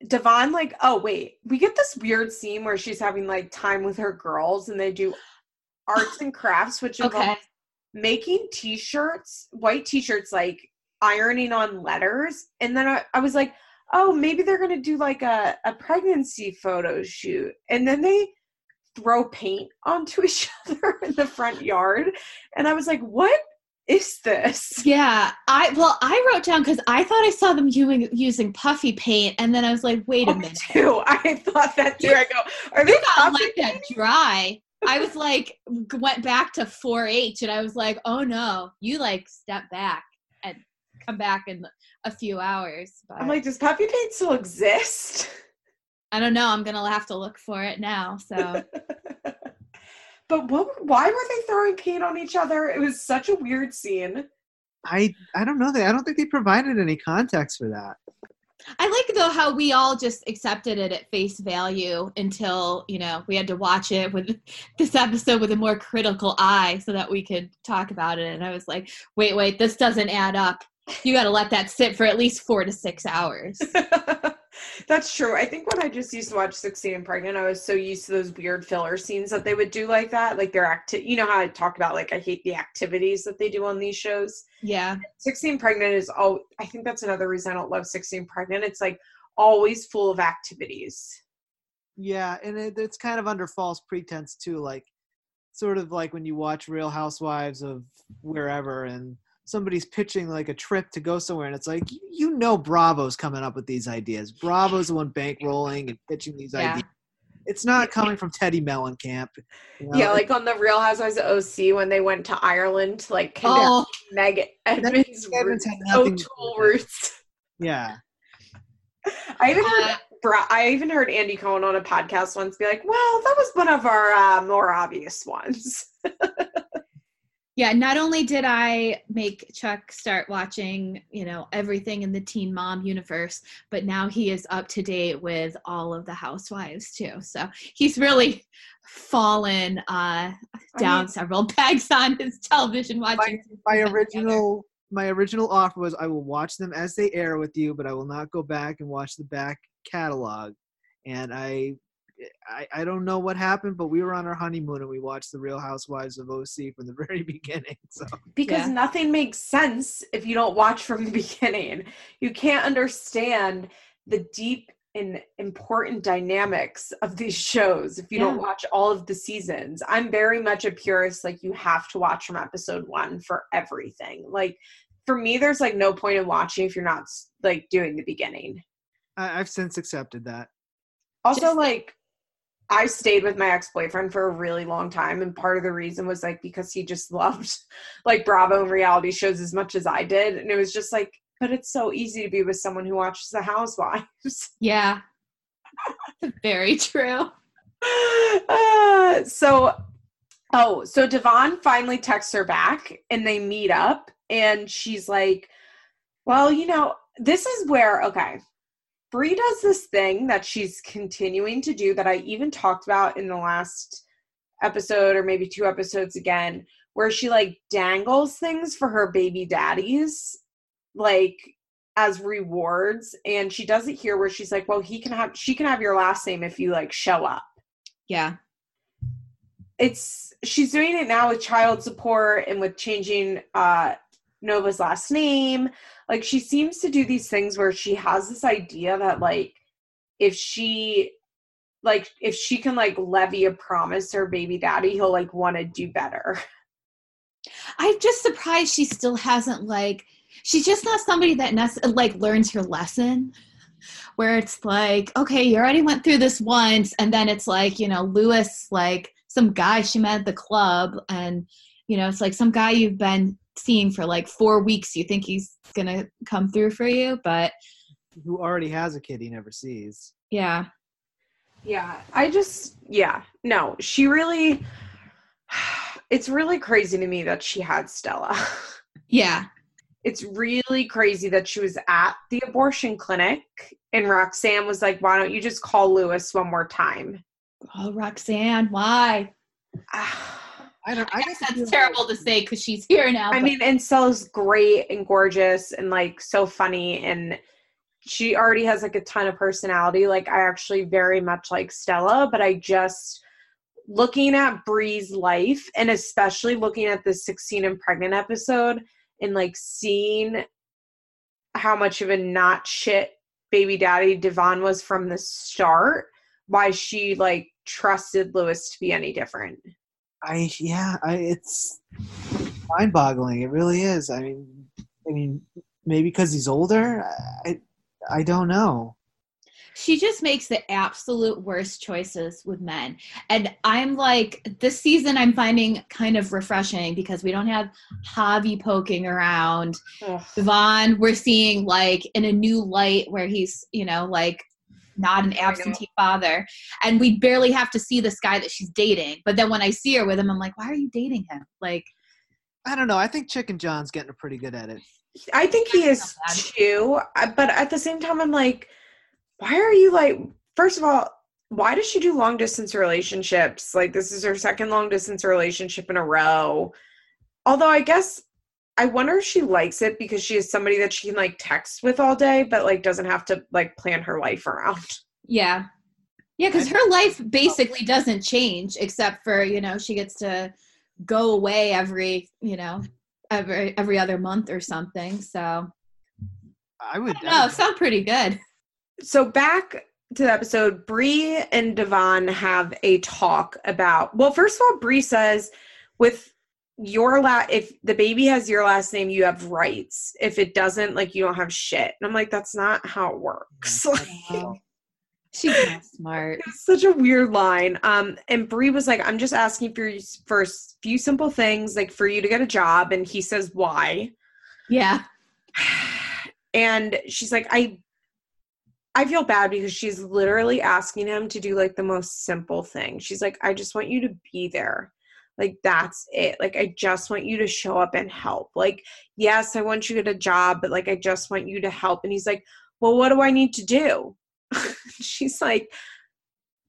Speaker 1: Devon, like, oh wait, we get this weird scene where she's having like time with her girls, and they do arts and crafts, which involves
Speaker 3: Okay.
Speaker 1: making t-shirts, white t-shirts, like ironing on letters, and then I, I was like, oh, maybe they're gonna do like a a pregnancy photo shoot, and then they throw paint onto [laughs] each other in the front yard, and I was like, what is this?
Speaker 3: Yeah, I well, I wrote down because I thought I saw them using using puffy paint, and then I was like, wait a
Speaker 1: Me
Speaker 3: minute, [laughs]
Speaker 1: too. I thought that too. I go, are they
Speaker 3: gotta
Speaker 1: puffy
Speaker 3: let that dry. I was like, went back to 4-H, and I was like, oh no, you like step back and come back in a few hours. But
Speaker 1: I'm like, does puffy paint still exist?
Speaker 3: I don't know. I'm gonna have to look for it now. So [laughs]
Speaker 1: but what? Why were they throwing paint on each other? It was such a weird scene.
Speaker 2: I I don't know. They I don't think they provided any context for that.
Speaker 3: I like though how we all just accepted it at face value until you know we had to watch it with [laughs] this episode with a more critical eye so that we could talk about it. And I was like, wait, wait, this doesn't add up. You got to let that sit for at least four to six hours. [laughs]
Speaker 1: That's true. I think when I just used to watch 16 and Pregnant, I was so used to those weird filler scenes that they would do like that. Like their acti- you know how I talk about like I hate the activities that they do on these shows.
Speaker 3: Yeah,
Speaker 1: 16 Pregnant is all I think that's another reason I don't love 16 Pregnant. It's like always full of activities.
Speaker 2: Yeah, and it, it's kind of under false pretense too, like sort of like when you watch Real Housewives of wherever, and somebody's pitching like a trip to go somewhere, and it's like you, you know Bravo's coming up with these ideas. Bravo's the one bankrolling and pitching these
Speaker 3: Yeah.
Speaker 2: ideas. It's not coming from Teddi Mellencamp. you know?
Speaker 1: Yeah, like on the Real Housewives of OC when they went to Ireland to like connect
Speaker 3: Oh,
Speaker 1: Meg Edmonds'
Speaker 2: Edmonds
Speaker 1: roots,
Speaker 2: had nothing to do
Speaker 1: O'Toole roots.
Speaker 2: Yeah.
Speaker 1: I even heard
Speaker 3: Uh,
Speaker 1: I even heard Andy Cohen on a podcast once be like, "Well, that was one of our uh, more obvious ones." [laughs]
Speaker 3: Yeah, not only did I make Chuck start watching, you know, everything in the Teen Mom universe, but now he is up to date with all of the housewives too. So he's really fallen uh, down
Speaker 1: mean-
Speaker 3: several [laughs] pegs on his television watching.
Speaker 2: My
Speaker 3: together.
Speaker 2: original my original offer was I will watch them as they air with you, but I will not go back and watch the back catalog. And I I, I don't know what happened, but we were on our honeymoon and we watched the Real Housewives of OC from the [laughs] very beginning. So
Speaker 1: because
Speaker 3: Yeah.
Speaker 1: nothing makes sense if you don't watch from the [laughs] beginning. You can't understand the deep and important dynamics of these shows if you don't watch all of the seasons. I'm very much a purist like you have to watch from episode 1 for everything. Like for me there's like no point in watching if you're not like doing the beginning.
Speaker 2: I, I've since accepted that.
Speaker 1: Also,
Speaker 3: Just-
Speaker 1: like, I stayed with my ex boyfriend for a really long time, and part of the reason was like because he just [laughs] loved like Bravo and reality shows as much as I did, and it was just like, but it's so easy to be with someone who watches The Housewives. [laughs]
Speaker 3: Yeah, very true.
Speaker 1: uh, so, oh, so Devon finally texts her back, and they meet up, and she's like, "Well, you know, this is where okay." Brie does this thing that she's continuing to do that I even talked about in the last episode or maybe two episodes again, where she like dangles things for her baby daddies, like as rewards. And she does it here where she's like, Well, he can have she can have your last name if you like show up.
Speaker 3: Yeah,
Speaker 1: It's she's doing it now with child support and with changing uh Nova's last name. Like she seems to do these things where she has this idea that like if she like if she can like levy a promise her baby daddy, he'll like want to do better.
Speaker 3: I'm just surprised she still hasn't like. She's just not somebody that nec- like learns her lesson. Where it's like, okay, you already went through this once, and then it's like, you know, Lewis, like some guy she met at the club, and you know, it's like some guy you've been seeing for like four weeks. You think he's gonna come through for you, but
Speaker 2: Who already has a kid he never sees.
Speaker 3: yeah,
Speaker 1: Yeah, I just yeah, no, she really it's really crazy to me that she had Stella. [laughs]
Speaker 3: yeah,
Speaker 1: it's really crazy that she was at the abortion clinic and Roxanne was like, "Why don't you just call Lewis one more time?"
Speaker 3: oh Roxanne, why?
Speaker 2: Ah, I don't.
Speaker 3: I
Speaker 2: I
Speaker 3: guess that's
Speaker 2: feel-
Speaker 3: terrible to say because she's here now.
Speaker 1: I
Speaker 3: but-
Speaker 1: mean, and Stella's great and gorgeous and like so funny and she already has like a ton of personality. Like I actually very much like Stella, but I just looking at Bree's life and especially looking at the 16 and pregnant episode and like seeing how much of a not shit baby daddy Devon was from the start, why she like trusted Lewis to be any different.
Speaker 2: I yeah. I it's mind-boggling. It really is. I mean, I mean, maybe because he's older. I I don't know.
Speaker 3: she just makes the absolute worst choices with men. And I'm like, this season I'm finding kind of refreshing because we don't have Javi poking around.
Speaker 1: Ugh.
Speaker 3: Devon, we're seeing like in a new light where he's, you know, like not an absentee father. And we barely have to see this guy that she's dating. But then when I see her with him, I'm like, why are you dating him? Like,
Speaker 2: I don't know. I think Chicken John's getting pretty good at it.
Speaker 1: I think he is too, but at the same time, I'm like, why are you like? First of all, why does she do long distance relationships? Like this is her second long distance relationship in a row. Although I guess I wonder if she likes it because she is somebody that she can like text with all day, but like doesn't have to like plan her life around.
Speaker 3: Yeah. Yeah, because her life oh. basically doesn't change except for, you know, she gets to go away every, you know, every every other month or something. So
Speaker 2: I would.
Speaker 3: no, sound pretty good.
Speaker 1: So back to the episode, Bree and Devon have a talk about. Well, first of all, Bree says, with your last if the baby has your last name, you have rights. If it doesn't, like you don't have shit. And I'm like, that's not how it works. Like, [laughs]
Speaker 3: She's smart. [laughs]
Speaker 1: such a weird line. Um, and Bree was like, I'm just asking for for a few simple things, like for you to get a job. And he says, why?
Speaker 3: Yeah. [sighs]
Speaker 1: and she's like, I I feel bad because she's literally asking him to do like the most simple thing. She's like, I just want you to be there. Like, that's it. Like, I just want you to show up and help. Like, yes, I want you to get a job, but like, I just want you to help. And he's like, Well, what do I need to do? [laughs] she's like,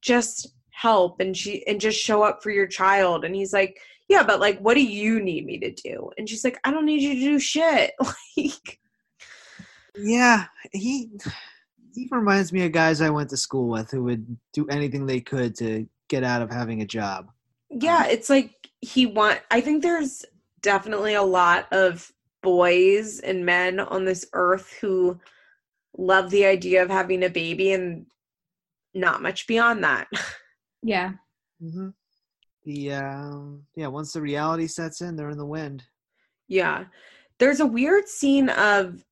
Speaker 1: Just help and she and just show up for your child. And he's like, Yeah, but like, what do you need me to do? And she's like, I don't need you to do shit. [laughs] like,
Speaker 2: Yeah, he he reminds me of guys I went to school with who would do anything they could to get out of having a job.
Speaker 1: Yeah it's like he want i think there's definitely a lot of boys and men on this earth who love the idea of having a baby and not much beyond that
Speaker 3: Yeah.
Speaker 2: hmm The um, yeah, once the reality sets in, they're in the wind.
Speaker 1: yeah there's a weird scene of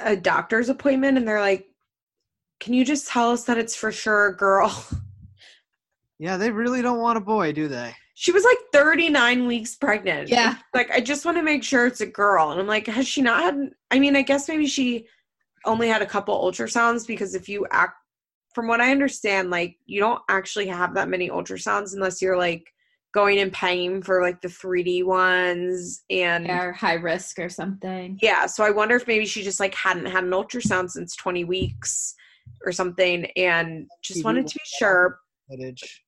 Speaker 1: a doctor's appointment and they're like can you just tell us that it's for sure a girl [laughs]
Speaker 2: Yeah, they really don't want a boy, do they?
Speaker 1: She was like 39 weeks pregnant
Speaker 3: Yeah.
Speaker 1: like i just want to make sure it's a girl and i'm like has she not had i mean i guess maybe she only had a couple ultrasounds because if you act from what i understand like you don't actually have that many ultrasounds unless you're like going and paying for like the 3d ones and
Speaker 3: Or high risk or something.
Speaker 1: yeah so i wonder if maybe she just like hadn't had an ultrasound since 20 weeks or something and just
Speaker 2: TV
Speaker 1: wanted to be sure
Speaker 2: Footage.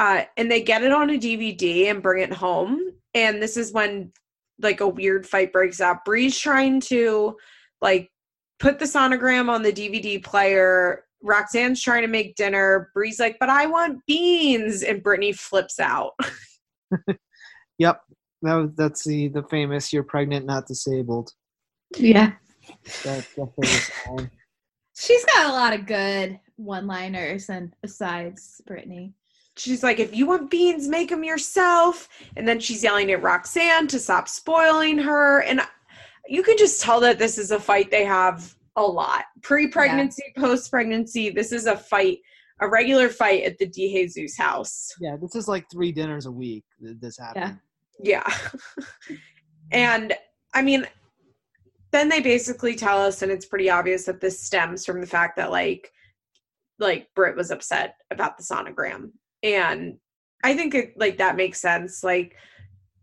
Speaker 1: Uh, and they get it on a DVD and bring it home. And this is when like a weird fight breaks out. Bree's trying to like put the sonogram on the DVD player. Roxanne's trying to make dinner. Bree's like, but I want beans. And Brittany flips out. [laughs]
Speaker 2: Yep, that that's the the famous "you're pregnant, not disabled."
Speaker 3: Yeah.
Speaker 2: That's the famous line.
Speaker 3: She's got a lot of good one liners and besides Brittany.
Speaker 1: She's like, if you want beans, make them yourself. And then she's yelling at Roxanne to stop spoiling her. And you can just tell that this is a fight they have a lot. Pre pregnancy, post pregnancy, this is a fight, a regular fight at the DeJesus house.
Speaker 2: Yeah, this is like three dinners a week. that This happened.
Speaker 1: Yeah. [laughs] and I mean, then they basically tell us, and it's pretty obvious that this stems from the fact that like, like Britt was upset about the sonogram, and I think it, like that makes sense. Like,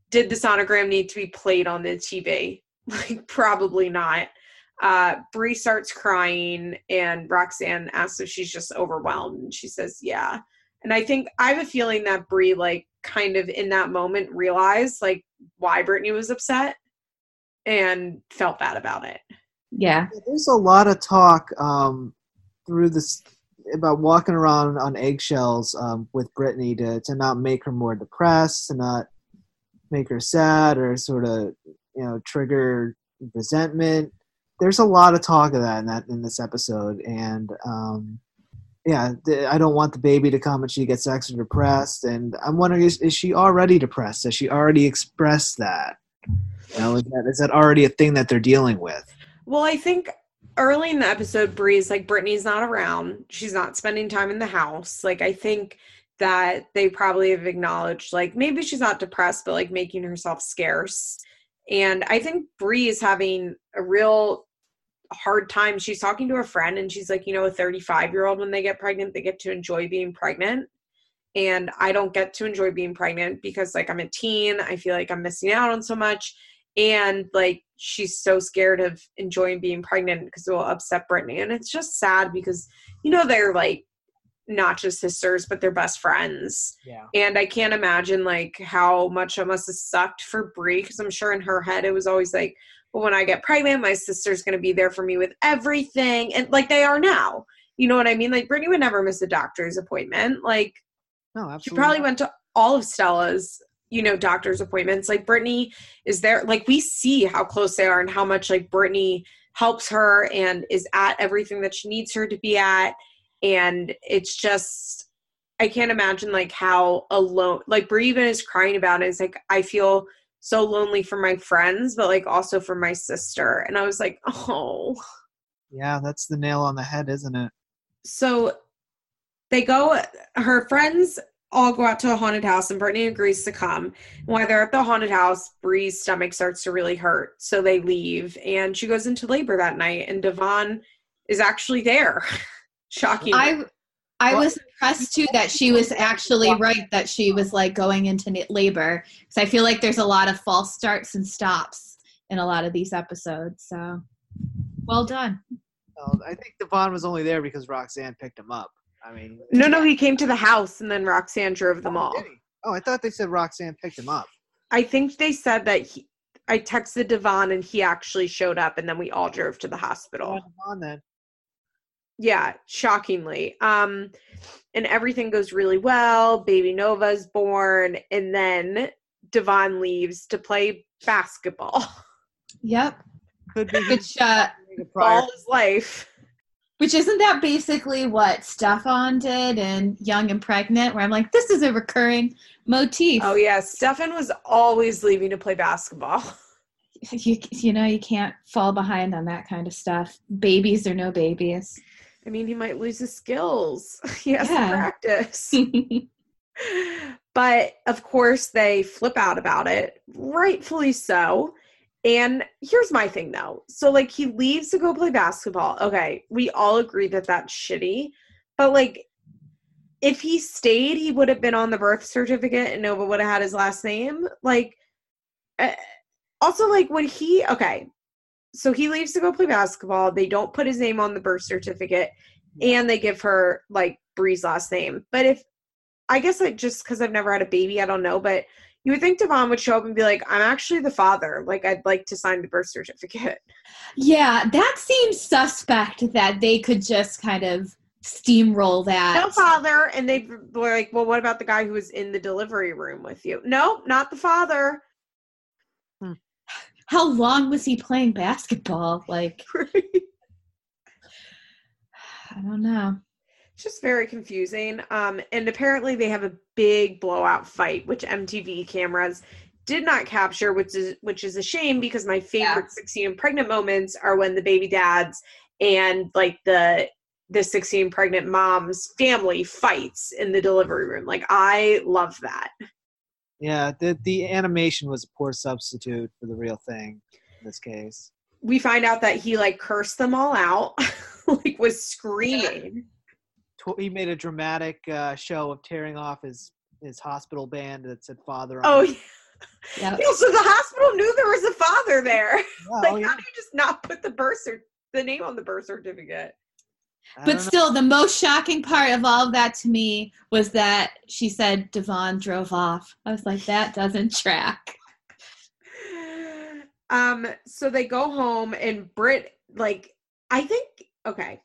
Speaker 1: did the sonogram need to be played on the TV? [laughs] Like, probably not. Uh, Bree starts crying, and Roxanne asks if she's just overwhelmed, and she says, "Yeah." And I think I have a feeling that Bree, like, kind of in that moment realized like why Brittany was upset and felt bad about it.
Speaker 3: Yeah.
Speaker 2: There's a lot of talk um, through this about walking around on eggshells um, with Brittany to to not make her more depressed, to not make her sad, or sort of you know trigger resentment. There's a lot of talk of that in that in this episode, and um, yeah, I don't want the baby to come and she gets extra depressed. And I'm wondering, is, is she already depressed? Has she already expressed that? You know, is that, is that already a thing that they're dealing with?
Speaker 1: Well, I think early in the episode, Bree's like Brittany's not around. She's not spending time in the house. Like I think that they probably have acknowledged like maybe she's not depressed, but like making herself scarce. And I think Bree is having a real hard time. She's talking to a friend and she's like, you know, a 35 year old when they get pregnant, they get to enjoy being pregnant. And I don't get to enjoy being pregnant because like I'm a teen. I feel like I'm missing out on so much. And like she's so scared of enjoying being pregnant because it will upset Brittany. And it's just sad because, you know, they're like not just sisters, but they're best friends.
Speaker 2: Yeah.
Speaker 1: And I can't imagine like how much it must have sucked for Brie because I'm sure in her head it was always like, well, when I get pregnant, my sister's gonna be there for me with everything, and like they are now. You know what I mean? Like Brittany would never miss a doctor's appointment. Like
Speaker 2: No, absolutely.
Speaker 1: she probably
Speaker 2: not.
Speaker 1: went to all of Stella's, you know, doctor's appointments. Like Brittany is there. Like we see how close they are and how much like Brittany helps her and is at everything that she needs her to be at. And it's just, I can't imagine like how alone. Like Brie even is crying about it. It's like I feel so lonely for my friends, but like also for my sister. And I was like, [laughs] oh.
Speaker 2: Yeah, that's the nail on the head, isn't it?
Speaker 1: so they go her friends all go out to a haunted house, and Brittany agrees to come. And while they're at the haunted house, Bree's stomach starts to really hurt, so they leave, and she goes into labor that night. And Devon is actually there. [laughs] Shocking.
Speaker 3: I I
Speaker 2: What?
Speaker 3: was impressed too that she was actually right that she was like going into labor because I feel like there's a lot of false starts and stops in a lot of these episodes. So well done.
Speaker 2: Well, I think Devon was only there because Roxanne picked him up. I mean,
Speaker 1: no, no, he came to the house, and then Roxanne drove them
Speaker 2: Oh,
Speaker 1: all.
Speaker 2: Oh, I thought they said Roxanne picked him up.
Speaker 1: I think they said that he. I texted Devon, and he actually showed up, and then we all drove to the hospital.
Speaker 2: Oh, Devon then.
Speaker 1: yeah shockingly um and everything goes really well baby nova's born and then devon leaves to play basketball [laughs]
Speaker 3: Yep.
Speaker 2: Could be his
Speaker 3: Which uh [laughs]
Speaker 2: prior.
Speaker 1: all his life
Speaker 3: which isn't that basically what Stephan did in Young and Pregnant where I'm like this is a recurring motif.
Speaker 1: oh yeah stephan was always leaving to play basketball [laughs]
Speaker 3: You you know you can't fall behind on that kind of stuff. Babies or no babies.
Speaker 1: i mean he might lose his skills [laughs] he has
Speaker 3: Yeah.
Speaker 1: to practice [laughs] but of course they flip out about it rightfully so and here's my thing though so like he leaves to go play basketball okay we all agree that that's shitty but like if he stayed he would have been on the birth certificate and nova would have had his last name like uh, also like when he okay so he leaves to go play basketball they don't put his name on the birth certificate and they give her like Bree's last name. But if I guess like just because I've never had a baby, I don't know. But you would think Devon would show up and be like, "I'm actually the father. Like I'd like to sign the birth certificate."
Speaker 3: Yeah, that seems suspect that they could just kind of steamroll that.
Speaker 1: No father, and they were like, "Well, what about the guy who was in the delivery room with you?" No, not the father. Hmm.
Speaker 3: How long was he playing basketball? Like, [laughs] I don't know.
Speaker 1: It's just very confusing. Um, and apparently they have a big blowout fight, which MTV cameras did not capture, which is which is a shame because my favorite
Speaker 3: Yeah.
Speaker 1: 16 and pregnant moments are when the baby dads and like the the 16 pregnant mom's family fights in the delivery room. Like I love that.
Speaker 2: Yeah, the the animation was a poor substitute for the real thing in this case.
Speaker 1: We find out that he like cursed them all out, [laughs] like was screaming.
Speaker 2: Tw- He made a dramatic uh, show of tearing off his his hospital band that said "father."
Speaker 1: Oh,
Speaker 2: on [laughs]
Speaker 1: yeah.
Speaker 3: Yep.
Speaker 1: Yeah, so the hospital knew there was a father there.
Speaker 2: Yeah, [laughs]
Speaker 1: like,
Speaker 2: oh, yeah.
Speaker 1: how do you just not put the birth cert- the name on the birth certificate?
Speaker 2: I
Speaker 3: But
Speaker 2: know.
Speaker 3: still, the most shocking part of all of that to me was that she said Devon drove off. I was like, that doesn't track. [sighs]
Speaker 1: Um, so they go home and Brit like I think okay.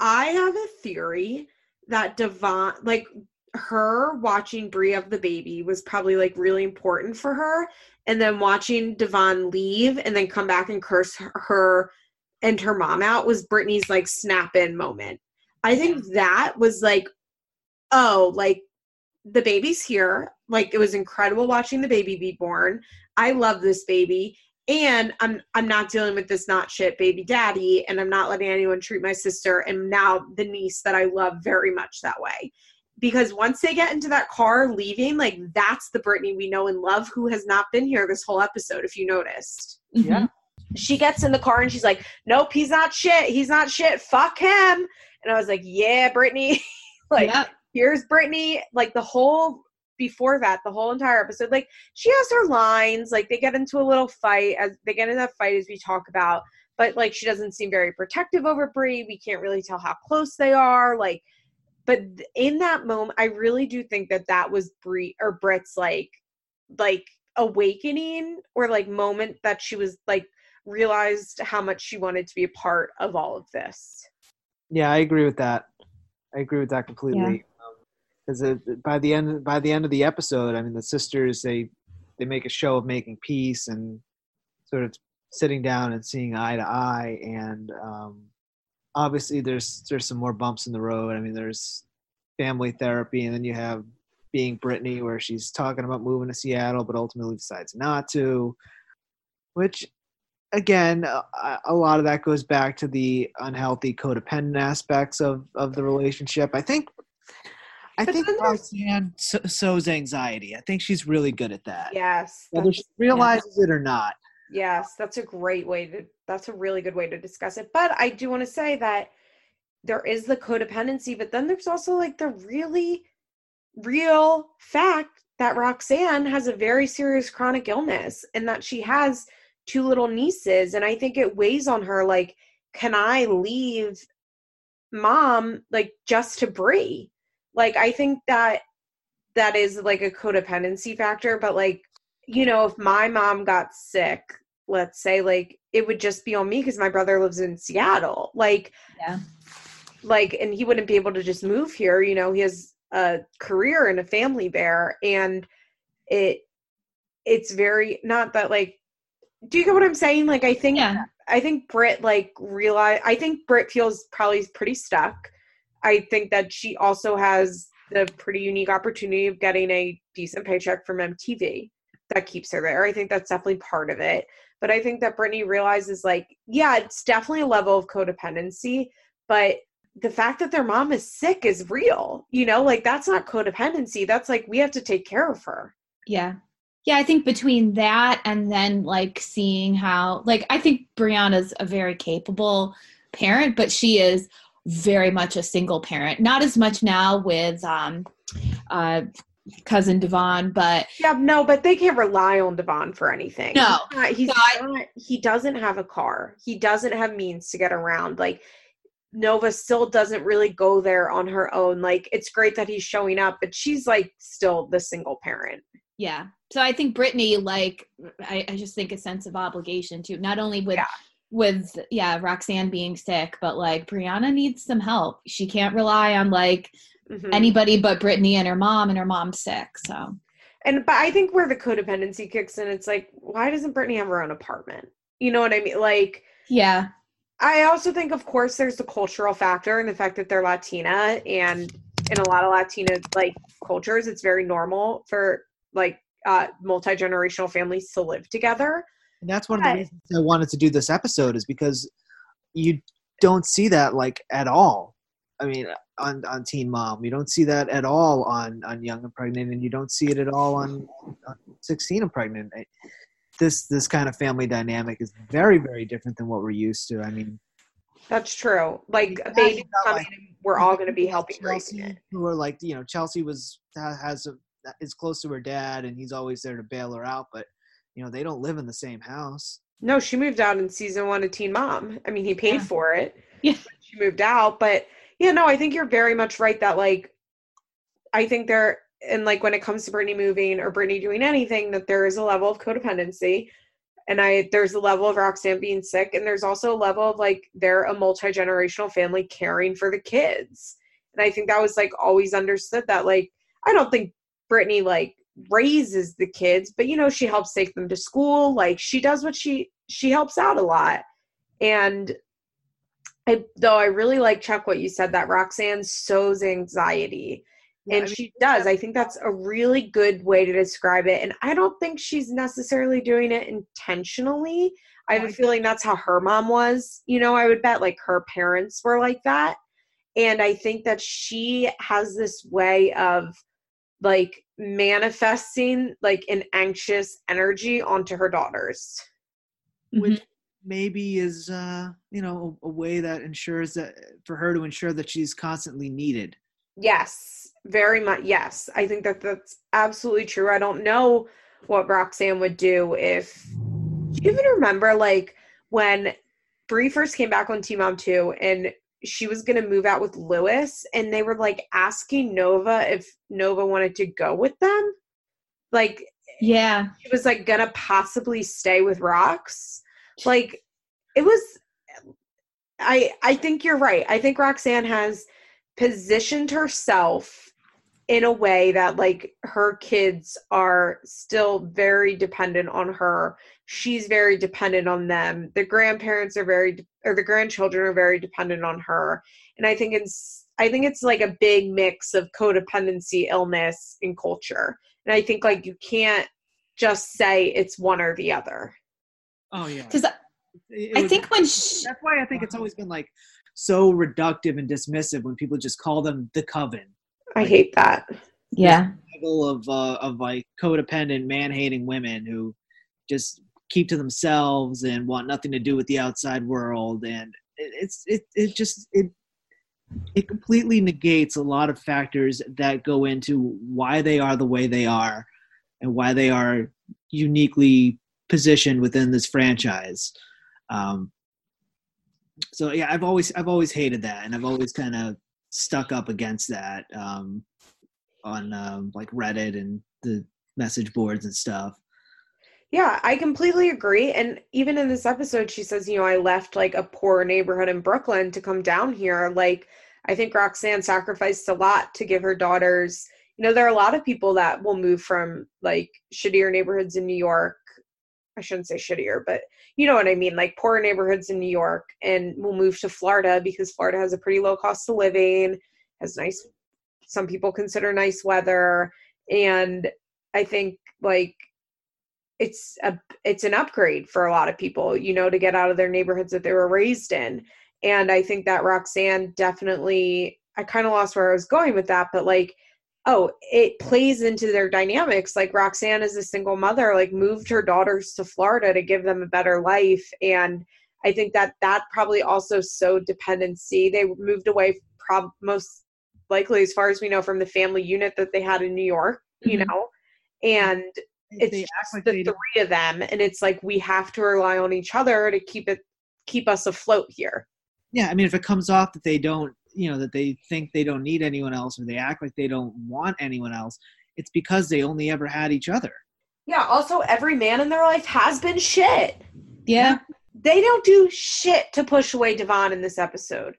Speaker 1: I have a theory that Devon like her watching Brie of the baby was probably like really important for her. And then watching Devon leave and then come back and curse her, her and her mom out was Brittany's like snap in moment. I think that was like, oh, like the baby's here. Like it was incredible watching the baby be born. I love this baby. And I'm I'm not dealing with this not shit baby daddy, and I'm not letting anyone treat my sister and now the niece that I love very much that way. Because once they get into that car leaving, like that's the Brittany we know and love who has not been here this whole episode, if you noticed
Speaker 2: Yeah. Mm-hmm.
Speaker 1: she gets in the car and she's like, Nope, he's not shit. He's not shit. Fuck him. And I was like, Yeah, Brittany. [laughs] like,
Speaker 3: Yep.
Speaker 1: here's Brittany. Like the whole before that, the whole entire episode, like she has her lines. Like they get into a little fight as they get into that fight as we talk about, but like she doesn't seem very protective over Brie. We can't really tell how close they are. Like, but in that moment, I really do think that that was Brie or Britt's like, like awakening or like moment that she was like realized how much she wanted to be a part of all of this.
Speaker 2: Yeah, I agree with that. I agree with that completely. Because by the end, by the end of the episode, I mean the sisters they they make a show of making peace and sort of sitting down and seeing eye to eye. And um, obviously, there's there's some more bumps in the road. I mean, there's family therapy, and then you have being Brittany, where she's talking about moving to Seattle, but ultimately decides not to. Which again, a, a lot of that goes back to the unhealthy codependent aspects of of the relationship. I think I
Speaker 1: But
Speaker 2: think Roxanne so- sows anxiety. I think she's really good at that.
Speaker 1: Yes.
Speaker 2: Whether she realizes it or not.
Speaker 1: Yes, that's a great way to that's a really good way to discuss it. But I do want to say that there is the codependency, but then there's also like the really real fact that Roxanne has a very serious chronic illness and that she has two little nieces and I think it weighs on her like can I leave mom like just to Brie? Like I think that that is like a codependency factor, but like you know, if my mom got sick, let's say, like it would just be on me because my brother lives in Seattle. Like,
Speaker 3: Yeah.
Speaker 1: like, and he wouldn't be able to just move here. You know, he has a career and a family there, and it, it's very not that like. Do you get what I'm saying? Like, I think,
Speaker 3: Yeah.
Speaker 1: I think Brit like realize. I think Brit feels probably pretty stuck. I think that she also has the pretty unique opportunity of getting a decent paycheck from MTV that keeps her there. I think that's definitely part of it. But I think that Brittany realizes, like, yeah, it's definitely a level of codependency, but the fact that their mom is sick is real. You know, like, that's not codependency. That's like, we have to take care of her.
Speaker 3: Yeah. Yeah, I think between that and then like seeing how like I think Briana's a very capable parent, but she is very much a single parent. Not as much now with um uh cousin Devon, but
Speaker 1: Yeah, no, but they can't rely on Devon for anything.
Speaker 3: No.
Speaker 1: He's not, he's
Speaker 3: So I-
Speaker 1: he doesn't have a car. He doesn't have means to get around. Like Nova still doesn't really go there on her own. Like it's great that he's showing up, but she's like still the single parent.
Speaker 3: yeah. So I think Brittany like I, I just think a sense of obligation too, not only with
Speaker 1: Yeah.
Speaker 3: With yeah, Roxanne being sick, but like Briana needs some help. She can't rely on like
Speaker 1: Mhm.
Speaker 3: anybody but Brittany and her mom, and her mom's sick. So
Speaker 1: And but I think where the codependency kicks in, it's like, why doesn't Brittany have her own apartment? You know what I mean? Like
Speaker 3: yeah,
Speaker 1: I also think, of course, there's the cultural factor and the fact that they're Latina, and in a lot of Latina like cultures, it's very normal for like uh, multi generational families to live together.
Speaker 2: And that's one of the reasons I wanted to do this episode is because you don't see that like at all. I mean, on on Teen Mom, you don't see that at all on on Young and Pregnant, and you don't see it at all on, on Sixteen and Pregnant. I- This this kind of family dynamic is very very different than what we're used to. I mean,
Speaker 1: That's true. Like a baby coming,
Speaker 2: like,
Speaker 1: we're all going to be helping
Speaker 2: Chelsea,
Speaker 1: it.
Speaker 2: who are like you know Chelsea was has a is close to her dad, and he's always there to bail her out, but you know they don't live in the same house.
Speaker 1: No, she moved out in season one of Teen Mom. I mean, he paid
Speaker 3: Yeah.
Speaker 1: for it.
Speaker 3: Yeah. [laughs]
Speaker 1: She moved out. But yeah, no, I think you're very much right that, like, I think there, and like when it comes to Brittany moving or Brittany doing anything, that there is a level of codependency. And I, there's a level of Roxanne being sick, and there's also a level of like they're a multi generational family caring for the kids. And I think that was like always understood that, like, I don't think Brittany like raises the kids, but you know, she helps take them to school. Like she does what she she helps out a lot. And I though I really like Chuck what you said that Roxanne sows anxiety.
Speaker 2: Yeah,
Speaker 1: And
Speaker 2: I mean,
Speaker 1: she does. I think that's a really good way to describe it. And I don't think she's necessarily doing it intentionally. I have a feeling that's how her mom was. You know, I would bet like her parents were like that. And I think that she has this way of like manifesting like an anxious energy onto her daughters.
Speaker 2: which maybe is uh you know a, a way that ensures that for her to ensure that she's constantly needed
Speaker 1: Yes, very much. Yes, I think that that's absolutely true. I don't know what Roxanne would do if. Do you even remember like when Brie first came back on Team Mom 2 and she was going to move out with Lewis and they were like asking Nova if Nova wanted to go with them? Like
Speaker 3: yeah,
Speaker 1: she was like gonna possibly stay with Rox. Like it was I I think you're right. I think Roxanne has positioned herself in a way that like her kids are still very dependent on her. She's very dependent on them. The grandparents are very de- or the grandchildren are very dependent on her. And I think it's I think it's like a big mix of codependency, illness, and culture. And I think like you can't just say it's one or the other.
Speaker 2: oh yeah
Speaker 3: because
Speaker 2: It
Speaker 3: I
Speaker 2: was-
Speaker 3: think when she,
Speaker 2: that's why i think it's always been like so reductive and dismissive when people just call them the coven
Speaker 1: I hate that.
Speaker 3: Yeah.
Speaker 2: Level of uh, of like codependent, man hating women who just keep to themselves and want nothing to do with the outside world, and it's it it just it it completely negates a lot of factors that go into why they are the way they are and why they are uniquely positioned within this franchise. Um, so yeah, I've always I've always hated that, and I've always kind of stuck up against that um, on um, like Reddit and the message boards and stuff.
Speaker 1: Yeah, I completely agree. And even in this episode, she says, you know, I left like a poor neighborhood in Brooklyn to come down here. Like, I think Roxanne sacrificed a lot to give her daughters. You know, there are a lot of people that will move from like shittier neighborhoods in New York. I shouldn't say shittier, but you know what I mean, like poorer neighborhoods in New York and will move to Florida because Florida has a pretty low cost of living, has nice, some people consider nice weather. And I think like it's a it's an upgrade for a lot of people you know to get out of their neighborhoods that they were raised in. And i think that roxanne definitely i kind of lost where i was going with that but like oh it plays into their dynamics. Like roxanne is a single mother like moved her daughters to florida to give them a better life. And i think that that probably also sowed dependency. They moved away prob- most likely as far as we know from the family unit that they had in new york you
Speaker 3: Mhm.
Speaker 1: know? And it's the three of them and it's like we have to rely on each other to keep it keep us afloat here.
Speaker 2: Yeah, I mean, if it comes off that they don't, you know, that they think they don't need anyone else or they act like they don't want anyone else, it's because they only ever had each other.
Speaker 1: yeah also every man in their life has been shit.
Speaker 3: Yeah.
Speaker 1: they don't do shit to push away devon in this episode.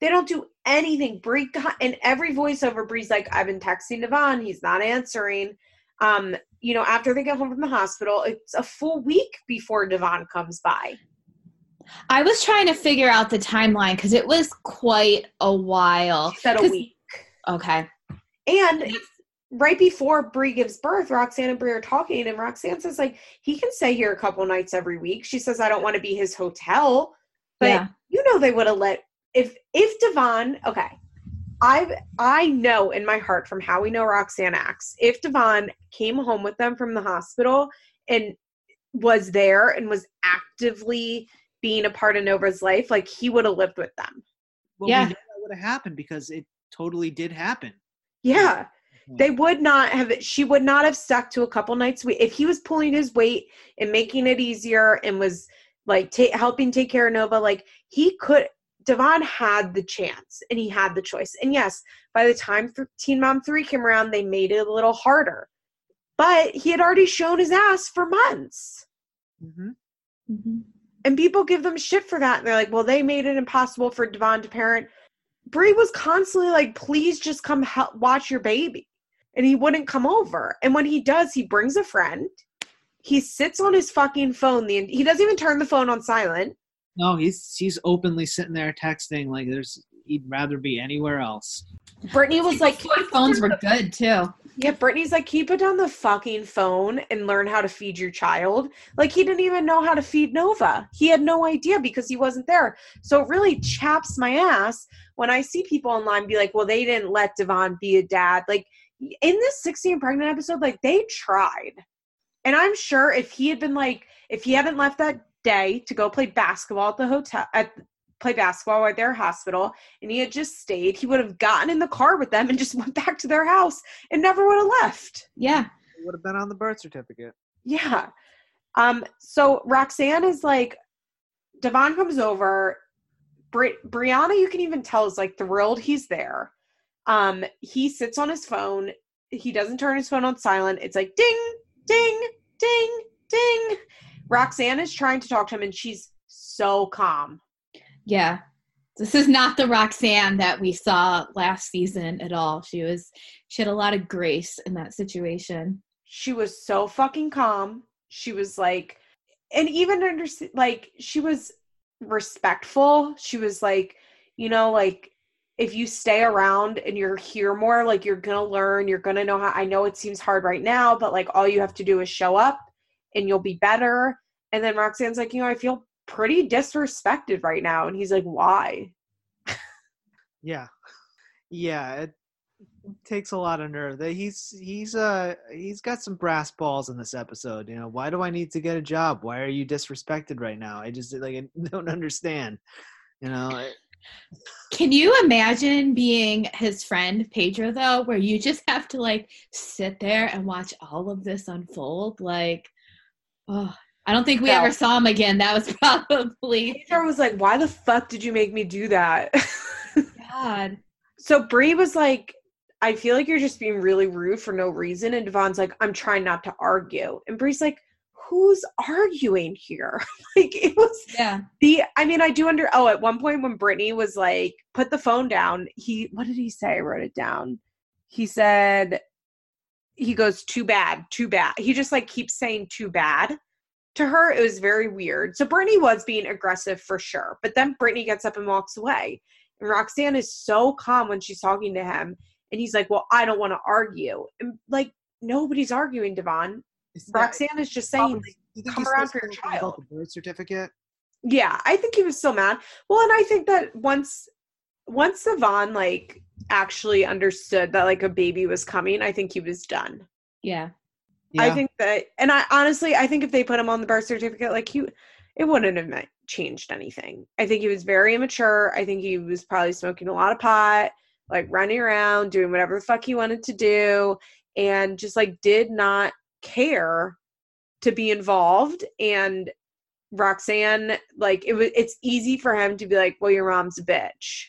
Speaker 1: They don't do anything. Brie got and every voiceover Brie's like I've been texting Devon. He's not answering. Um you know after they get home from the hospital it's a full week before Devon comes by
Speaker 3: I was trying to figure out the timeline because it was quite a while.
Speaker 1: she said a week
Speaker 3: Okay.
Speaker 1: And right before Brie gives birth, Roxanne and Brie are talking, and Roxanne says, like, he can stay here a couple nights every week. She says, I don't want to be his hotel. But
Speaker 3: Yeah.
Speaker 1: you know they would have let if if Devon, okay. I I know in my heart from how we know Roxanne acts, if Devon came home with them from the hospital and was there and was actively being a part of Nova's life, like he would have lived with them.
Speaker 2: Well,
Speaker 3: Yeah.
Speaker 2: we know that would have happened because it totally did happen.
Speaker 1: Yeah. Uh-huh. they would not have she would not have stuck to a couple nights if he was pulling his weight and making it easier and was like ta- helping take care of nova like he could devon had the chance and he had the choice. And yes by the time th- teen mom 3 came around they made it a little harder. But he had already shown his ass for months.
Speaker 2: Hmm
Speaker 3: Mhm.
Speaker 1: and people give them shit for that. And they're like well they made it impossible for devon to parent. Brie was constantly like please just come help watch your baby. And he wouldn't come over. And when he does he brings a friend. He sits on his fucking phone the he doesn't even turn the phone on silent
Speaker 2: No, he's he's openly sitting there texting like there's he'd rather be anywhere else.
Speaker 1: brittany was like
Speaker 3: Before phones were good too.
Speaker 1: yeah brittany's like keep it put down the fucking phone and learn how to feed your child. Like he didn't even know how to feed nova. He had no idea because he wasn't there. So it really chaps my ass when i see people online be like well they didn't let devon be a dad. Like in this 16 pregnant episode like they tried. And i'm sure if he had been like if he hadn't left that day to go play basketball at the hotel at play basketball at their hospital and he had just stayed he would have gotten in the car with them and just [laughs] went back to their house and never would have left.
Speaker 3: Yeah.
Speaker 2: It would have been on the birth certificate.
Speaker 1: yeah. Um so roxanne is like devon comes over. Bri- briana you can even tell is like thrilled he's there. Um he sits on his phone. He doesn't turn his phone on silent. It's like ding ding ding ding roxanne is trying to talk to him and she's so calm
Speaker 3: Yeah. This is not the Roxanne that we saw last season at all. She was she had a lot of grace in that situation.
Speaker 1: she was so fucking calm. She was like, and even under like she was respectful. She was like, you know, like if you stay around and you're here more, like you're gonna learn. You're gonna know how. I know it seems hard right now, but like all you have to do is show up, and you'll be better. And then Roxanne's like, you know, I feel pretty disrespected right now, and he's like, why?
Speaker 2: Yeah, yeah. It, takes a lot of nerve. That he's he's uh he's got some brass balls in this episode. You know, why do I need to get a job? Why are you disrespected right now? I just like I [laughs] don't understand. You know, I-
Speaker 3: Can you imagine being his friend Pedro though, where you just have to like sit there and watch all of this unfold? Like, oh, I don't think we ever saw him again. That was [laughs] probably
Speaker 1: Pedro was like, "Why the fuck did you make me do that?" [laughs]
Speaker 3: God.
Speaker 1: so Bree was like, "I feel like you're just being really rude for no reason," and Devon's like, "I'm trying not to argue," and Bree's like, "Who's arguing here?" [laughs] like it was
Speaker 3: Yeah.
Speaker 1: the. I mean, I do under. Oh, at one point when Brittany was like, "Put the phone down," he. What did he say? I wrote it down. He said, "He goes too bad, too bad." He just like keeps saying too bad to her. It was very weird. So Brittany was being aggressive for sure, but then Brittany gets up and walks away. And Roxanne is so calm when she's talking to him. And he's like, Well, I don't want to argue. And like, nobody's arguing, Devon.
Speaker 2: is
Speaker 1: Roxanne is just saying, come around for your child.
Speaker 2: Birth certificate.
Speaker 1: Yeah, I think he was still mad. Well, and I think that once once Devon like actually understood that like a baby was coming, I think he was done.
Speaker 3: Yeah.
Speaker 2: Yeah.
Speaker 1: I think that, and I honestly, I think if they put him on the birth certificate, like he, it wouldn't have meant- changed anything. I think he was very immature. I think he was probably smoking a lot of pot, like running around, doing whatever the fuck he wanted to do, and just like did not care to be involved. And Roxanne, like it was, it's easy for him to be like, well, your mom's a bitch.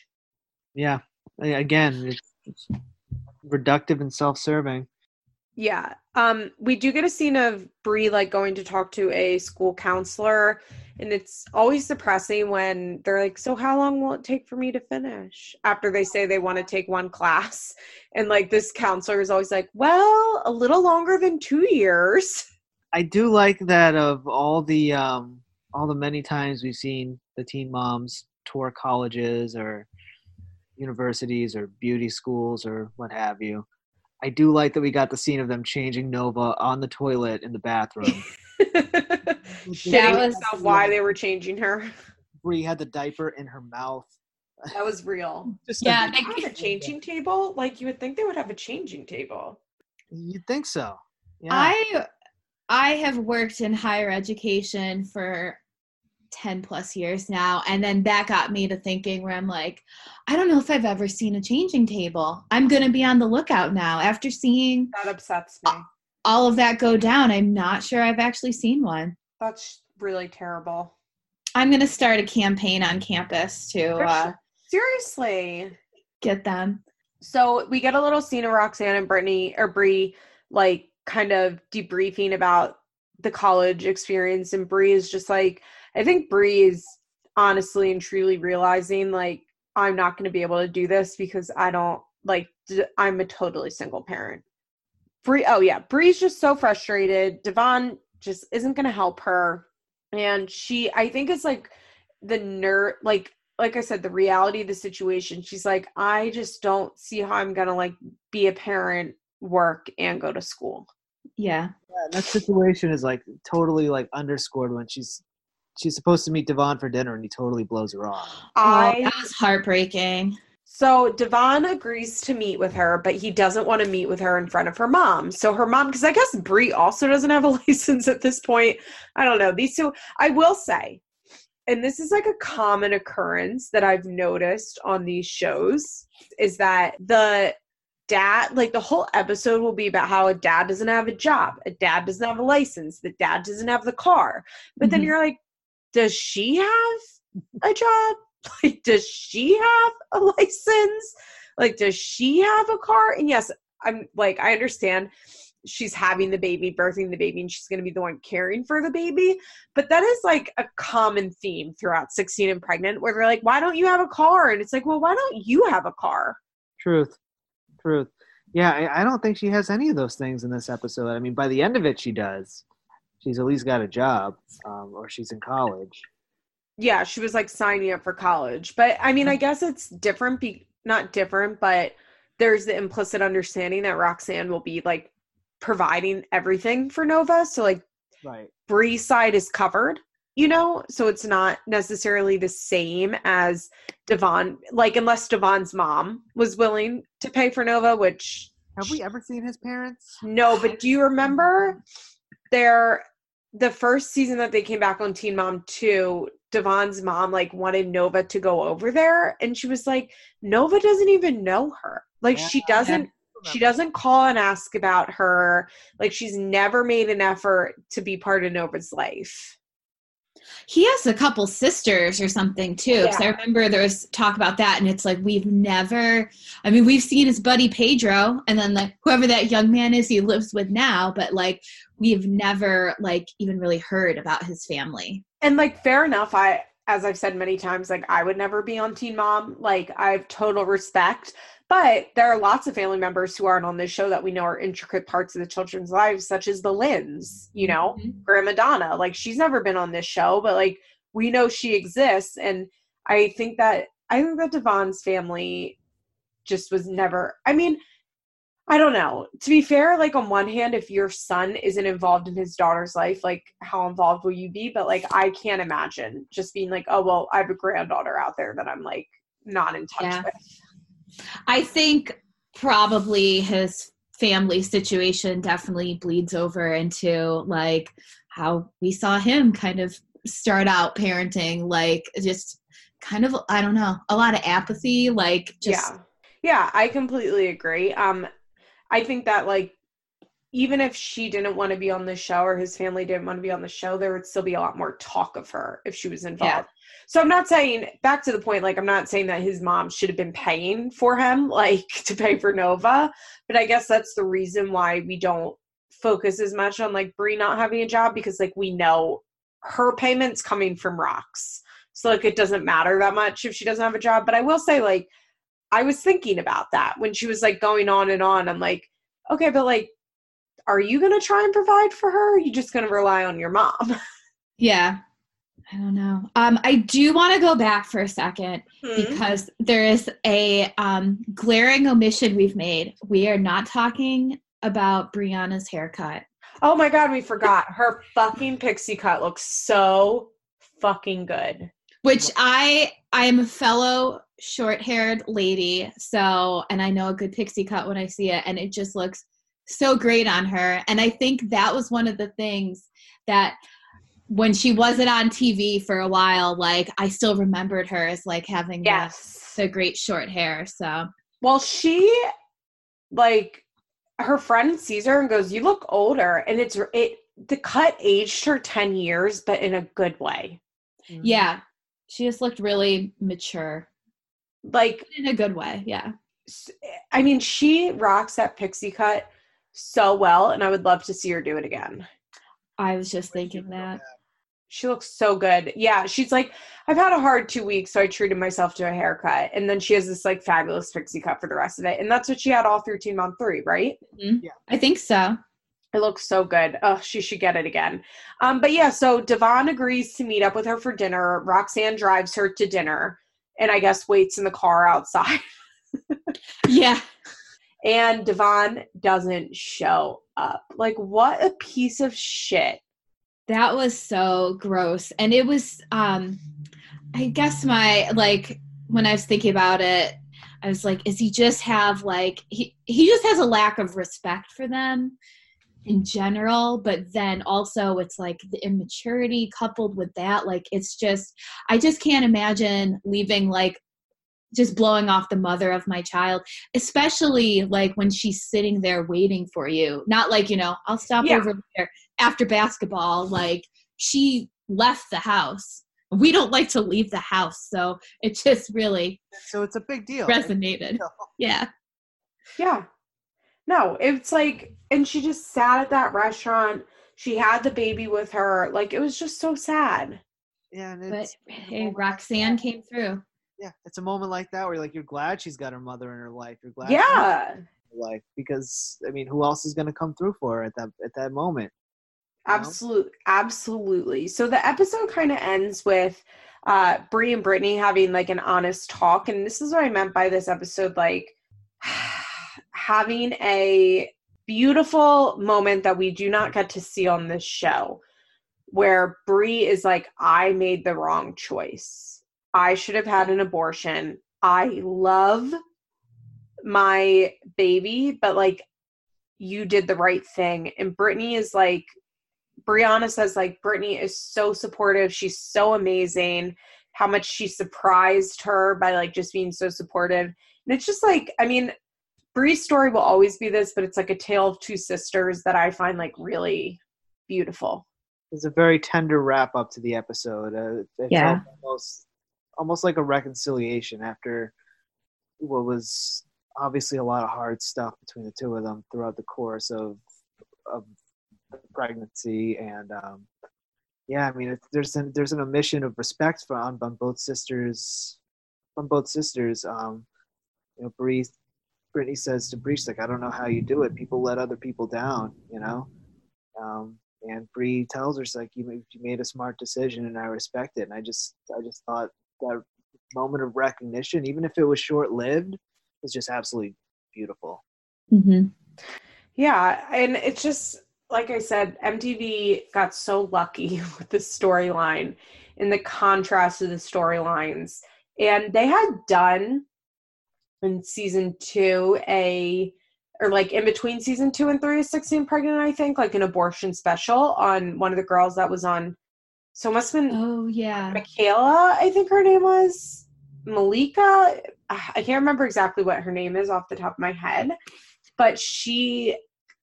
Speaker 2: Yeah. Again, it's, it's reductive and self-serving.
Speaker 1: Yeah. Um, we do get a scene of Bree like going to talk to a school counselor, and it's always depressing when they're like, So how long will it take for me to finish? After they say they want to take one class. [laughs] And like this counselor is always like, Well, a little longer than two years.
Speaker 2: I do like that of all the um all the many times we've seen the teen moms tour colleges or universities or beauty schools or what have you. I do like that we got the scene of them changing Nova on the toilet in the bathroom. [laughs]
Speaker 1: Shitting
Speaker 3: was-
Speaker 1: about why they were changing her.
Speaker 2: Bree had the diaper in her mouth.
Speaker 1: That was real. [laughs]
Speaker 2: Just
Speaker 3: Yeah,
Speaker 2: a-
Speaker 1: They have a changing table? Like you would think they would have a changing table.
Speaker 2: you'd think so. Yeah.
Speaker 3: I I have worked in higher education for 10 plus years now and then that got me to thinking where I'm like I don't know if I've ever seen a changing table. I'm going to be on the lookout now after seeing
Speaker 1: That upsets me.
Speaker 3: all of that go down. I'm not sure I've actually seen one.
Speaker 1: That's really terrible.
Speaker 3: I'm going to start a campaign on campus to uh,
Speaker 1: Seriously.
Speaker 3: get them.
Speaker 1: So we get a little scene of Roxanne and Brittany or Bree like kind of debriefing about the college experience and Bree is just like I think Bree is honestly and truly realizing like I'm not going to be able to do this because I don't like I'm a totally single parent. Bree oh yeah, Bree's just so frustrated. Devon just isn't going to help her and she I think it's like the nerd like like I said, the reality of the situation, she's like, I just don't see how I'm gonna like be a parent, work, and go to school.
Speaker 3: Yeah.
Speaker 2: Yeah, that situation is like totally like underscored when she's she's supposed to meet Devon for dinner and he totally blows her off.
Speaker 3: Oh,
Speaker 1: I
Speaker 3: that was heartbreaking.
Speaker 1: so Devon agrees to meet with her, but he doesn't want to meet with her in front of her mom. So her mom, because I guess Brie also doesn't have a [laughs] license at this point. I don't know. These two, I will say, and this is like a common occurrence that I've noticed on these shows, is that the dad, like the whole episode will be about how a dad doesn't have a job, a dad doesn't have a license, the dad doesn't have the car. But then
Speaker 3: Mhm.
Speaker 1: you're like, does she have a job? [laughs] Like, does she have a license? Like, does she have a car? And yes, I'm like, I understand she's having the baby, birthing the baby, and she's going to be the one caring for the baby. But that is like a common theme throughout 16 and pregnant where they're like, why don't you have a car? And it's like, well, why don't you have a car?
Speaker 2: Truth. Truth. Yeah, I, I don't think she has any of those things in this episode. I mean, by the end of it, she does. She's at least got a job, um, or she's in college.
Speaker 1: Yeah, she was like signing up for college. But I mean, I guess it's different, be- not different, but there's the implicit understanding that Roxanne will be like providing everything for Nova. So, like,
Speaker 2: Right.
Speaker 1: Bree's side is covered, you know, so it's not necessarily the same as Devon, like unless Devon's mom was willing to pay for Nova, which
Speaker 2: Have we ever seen his parents?
Speaker 1: no, but do you remember their the first season that they came back on Teen Mom 2, Devon's mom like wanted Nova to go over there and she was like, Nova doesn't even know her. Like she doesn't she doesn't call and ask about her. Like she's never made an effort to be part of Nova's life.
Speaker 3: He has a couple sisters or something too. Because I remember there was talk about that, and it's like we've never. I mean, we've seen his buddy Pedro, and then like whoever that young man is he lives with now, but like we've never like even really heard about his family.
Speaker 1: And like fair enough, I as I've said many times, like I would never be on Teen Mom. Like I have total respect. But there are lots of family members who aren't on this show that we know are intricate parts of the children's lives, such as the Lynns, you know,
Speaker 3: Mhm.
Speaker 1: Grandma Donna. Like she's never been on this show, but like we know she exists. And I think that I think that Devon's family just was never I mean, I don't know. To be fair, like on one hand, if your son isn't involved in his daughter's life, like how involved will you be? But like I can't imagine just being like, oh well, I have a granddaughter out there that I'm like not in touch
Speaker 3: Yeah.
Speaker 1: with.
Speaker 3: I think probably his family situation definitely bleeds over into like how we saw him kind of start out parenting, like just kind of I don't know, a lot of apathy, like just
Speaker 1: yeah. Yeah, I completely agree. Um I think that like even if she didn't want to be on the show or his family didn't want to be on the show, there would still be a lot more talk of her if she was involved. So I'm not saying back to the point, like I'm not saying that his mom should have been paying for him, [laughs] like to pay for Nova, but I guess that's the reason why we don't focus as much on like Brie not having a job because like we know her payments coming from Rox. So like it doesn't matter that much if she doesn't have a job. But I will say like I was thinking about that when she was like going on and on. I'm like, okay, but like, are you gonna try and provide for her? Are you just gonna rely on your mom? [laughs]
Speaker 3: yeah. I don't know. Um, I do want to go back for a second
Speaker 1: Hmm.
Speaker 3: because there is a um, glaring omission we've made. We are not talking about Briana's haircut.
Speaker 1: Oh my god, we forgot. Her fucking pixie cut looks so fucking good.
Speaker 3: Which I I am a fellow short-haired lady, so and I know a good pixie cut when I see it, and it just looks so great on her. And I think that was one of the things that when she wasn't on TV for a while, like I still remembered her as like having the-
Speaker 1: Yes.
Speaker 3: the, great short hair. So
Speaker 1: Well, she like her friend sees her and goes, "You look older," and it's it. The cut aged her ten years, but in a good way.
Speaker 2: Mhm.
Speaker 3: yeah, she just looked really mature
Speaker 1: Like
Speaker 3: in a good way. Yeah.
Speaker 1: I mean, she rocks that pixie cut so well, and I would love to see her do it again.
Speaker 3: I was just thinking that.
Speaker 1: She looks so good. Yeah, she's like, I've had a hard two weeks, so I treated myself to a haircut, and then she has this like fabulous pixie cut for the rest of it, and that's what she had all through Teen Mom Three, right? Mm-hmm.
Speaker 3: Yeah, I think so.
Speaker 1: It looks so good. Oh, she should get it again. Um, but yeah, so Devon agrees to meet up with her for dinner. Roxanne drives her to dinner, and I guess waits in the car outside. [laughs]
Speaker 3: Yeah.
Speaker 1: and Devon doesn't show up. Like, what a piece of shit.
Speaker 3: That was so gross. And it was um I guess my like when I was thinking about it, I was like, is he just have like he he just has a lack of respect for them in general, but then also it's like the immaturity coupled with that, like it's just I just can't imagine leaving like just blowing off the mother of my child, especially like when she's sitting there waiting for you. Not like, you know, I'll stop
Speaker 1: Yeah.
Speaker 3: over there after basketball. Like she left the house. We don't like to leave the house. So it just really
Speaker 2: So it's a big deal.
Speaker 3: resonated. Yeah.
Speaker 1: Yeah. No, it's like, and she just sat at that restaurant. She had the baby with her. Like, it was just so sad.
Speaker 2: Yeah, and
Speaker 3: But
Speaker 2: it's, it's
Speaker 3: hey,
Speaker 2: moment like
Speaker 3: Roxanne came through.
Speaker 2: Yeah, it's a moment like that where like you're glad she's got her mother in her life. You're glad.
Speaker 1: Yeah.
Speaker 2: she's in her life because I mean, who else is going to come through for her at that at that moment? you know?
Speaker 1: Absolutely. Absolutely. So the episode kind of ends with uh Brie and Brittany having like an honest talk. And this is what I meant by this episode, like having a beautiful moment that we do not get to see on this show. where Brie is like, I made the wrong choice. I should have had an abortion. I love my baby, but like you did the right thing. And Brittany is like, Briana says, like, Brittany is so supportive. She's so amazing. How much she surprised her by like just being so supportive. And it's just like, I mean, Brie's story will always be this, but it's like a tale of two sisters that I find like really beautiful.
Speaker 2: It's a very tender wrap up to the episode. Uh, it
Speaker 3: Yeah.
Speaker 2: felt almost, almost like a reconciliation after what was obviously a lot of hard stuff between the two of them throughout the course of of the pregnancy and um, yeah, I mean, it, there's an there's an omission of respect for on, on both sisters from both sisters. Um, you know, Bree, Brittany says to Bree, like, I don't know how you do it. People let other people down, you know. Um, and Bree tells her, like, you made, you made a smart decision, and I respect it. And I just I just thought that moment of recognition, even if it was short lived, was just absolutely beautiful.
Speaker 3: Mm-hmm.
Speaker 1: Yeah, and it's just like I said, MTV got so lucky [laughs] with the storyline and the contrast of the storylines. And they had done in season two a or like in between season two and three of 16 pregnant, I think, like an abortion special on one of the girls that was on so it must have been
Speaker 3: Oh yeah.
Speaker 1: Michaela, I think her name was Malika. I can't remember exactly what her name is off the top of my head, but she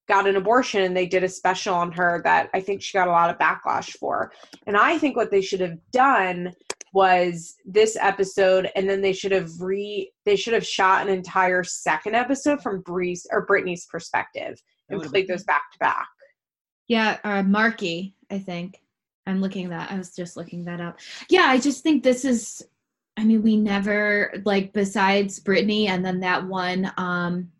Speaker 1: got an abortion and they did a special on her that I think she got a lot of backlash for. And I think what they should have done was this episode and then they should have re they should have shot an entire second episode from Bree's or Brittany's perspective and
Speaker 2: would've
Speaker 1: played
Speaker 2: been-
Speaker 1: those back to back.
Speaker 3: Yeah, uh, Markai, I think. I'm looking that. I was just looking that up. Yeah, I just think this is. I mean, we never like besides Brittany and then that one, um,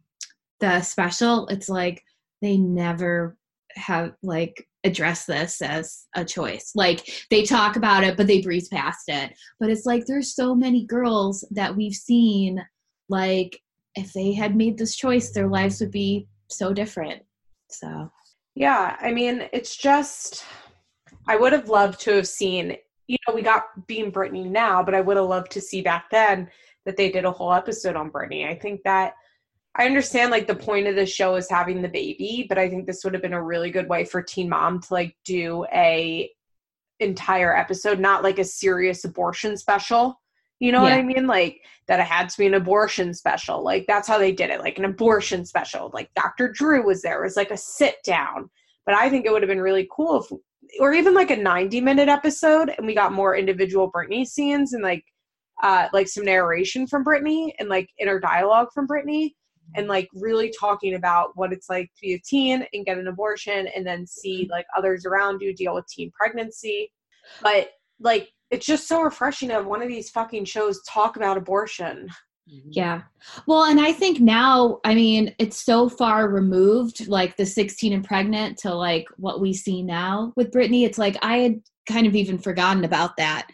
Speaker 3: the special. It's like they never have like addressed this as a choice. Like they talk about it, but they breeze past it. But it's like there's so many girls that we've seen. Like if they had made this choice, their lives would be so different. So.
Speaker 1: Yeah, I mean, it's just I would have loved to have seen, you know, we got being Brittany now, but I would have loved to see back then that they did a whole episode on Brittany. I think that I understand like the point of the show is having the baby, but I think this would have been a really good way for Teen Mom to like do a entire episode, not like a serious abortion special. You know what I mean? Like that it had to be an abortion special. Like that's how they did it, like an abortion special. Like Dr. Drew was there. It was like a sit down. But I think it would have been really cool if or even like a 90 minute episode and we got more individual Brittany scenes and like uh like some narration from Brittany and like inner dialogue from Brittany and like really talking about what it's like to be a teen and get an abortion and then see mm-hmm. like others around you deal with teen pregnancy. But like it's just so refreshing to have one of these fucking shows talk about abortion. Mm-hmm.
Speaker 3: Yeah. Well, and I think now, I mean, it's so far removed, like the 16 and pregnant to like what we see now with Brittany. It's like I had kind of even forgotten about that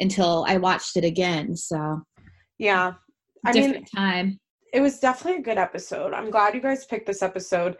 Speaker 3: until I watched it again. So,
Speaker 1: Yeah. I mean,
Speaker 3: different time.
Speaker 1: It was definitely a good episode. I'm glad you guys picked this episode.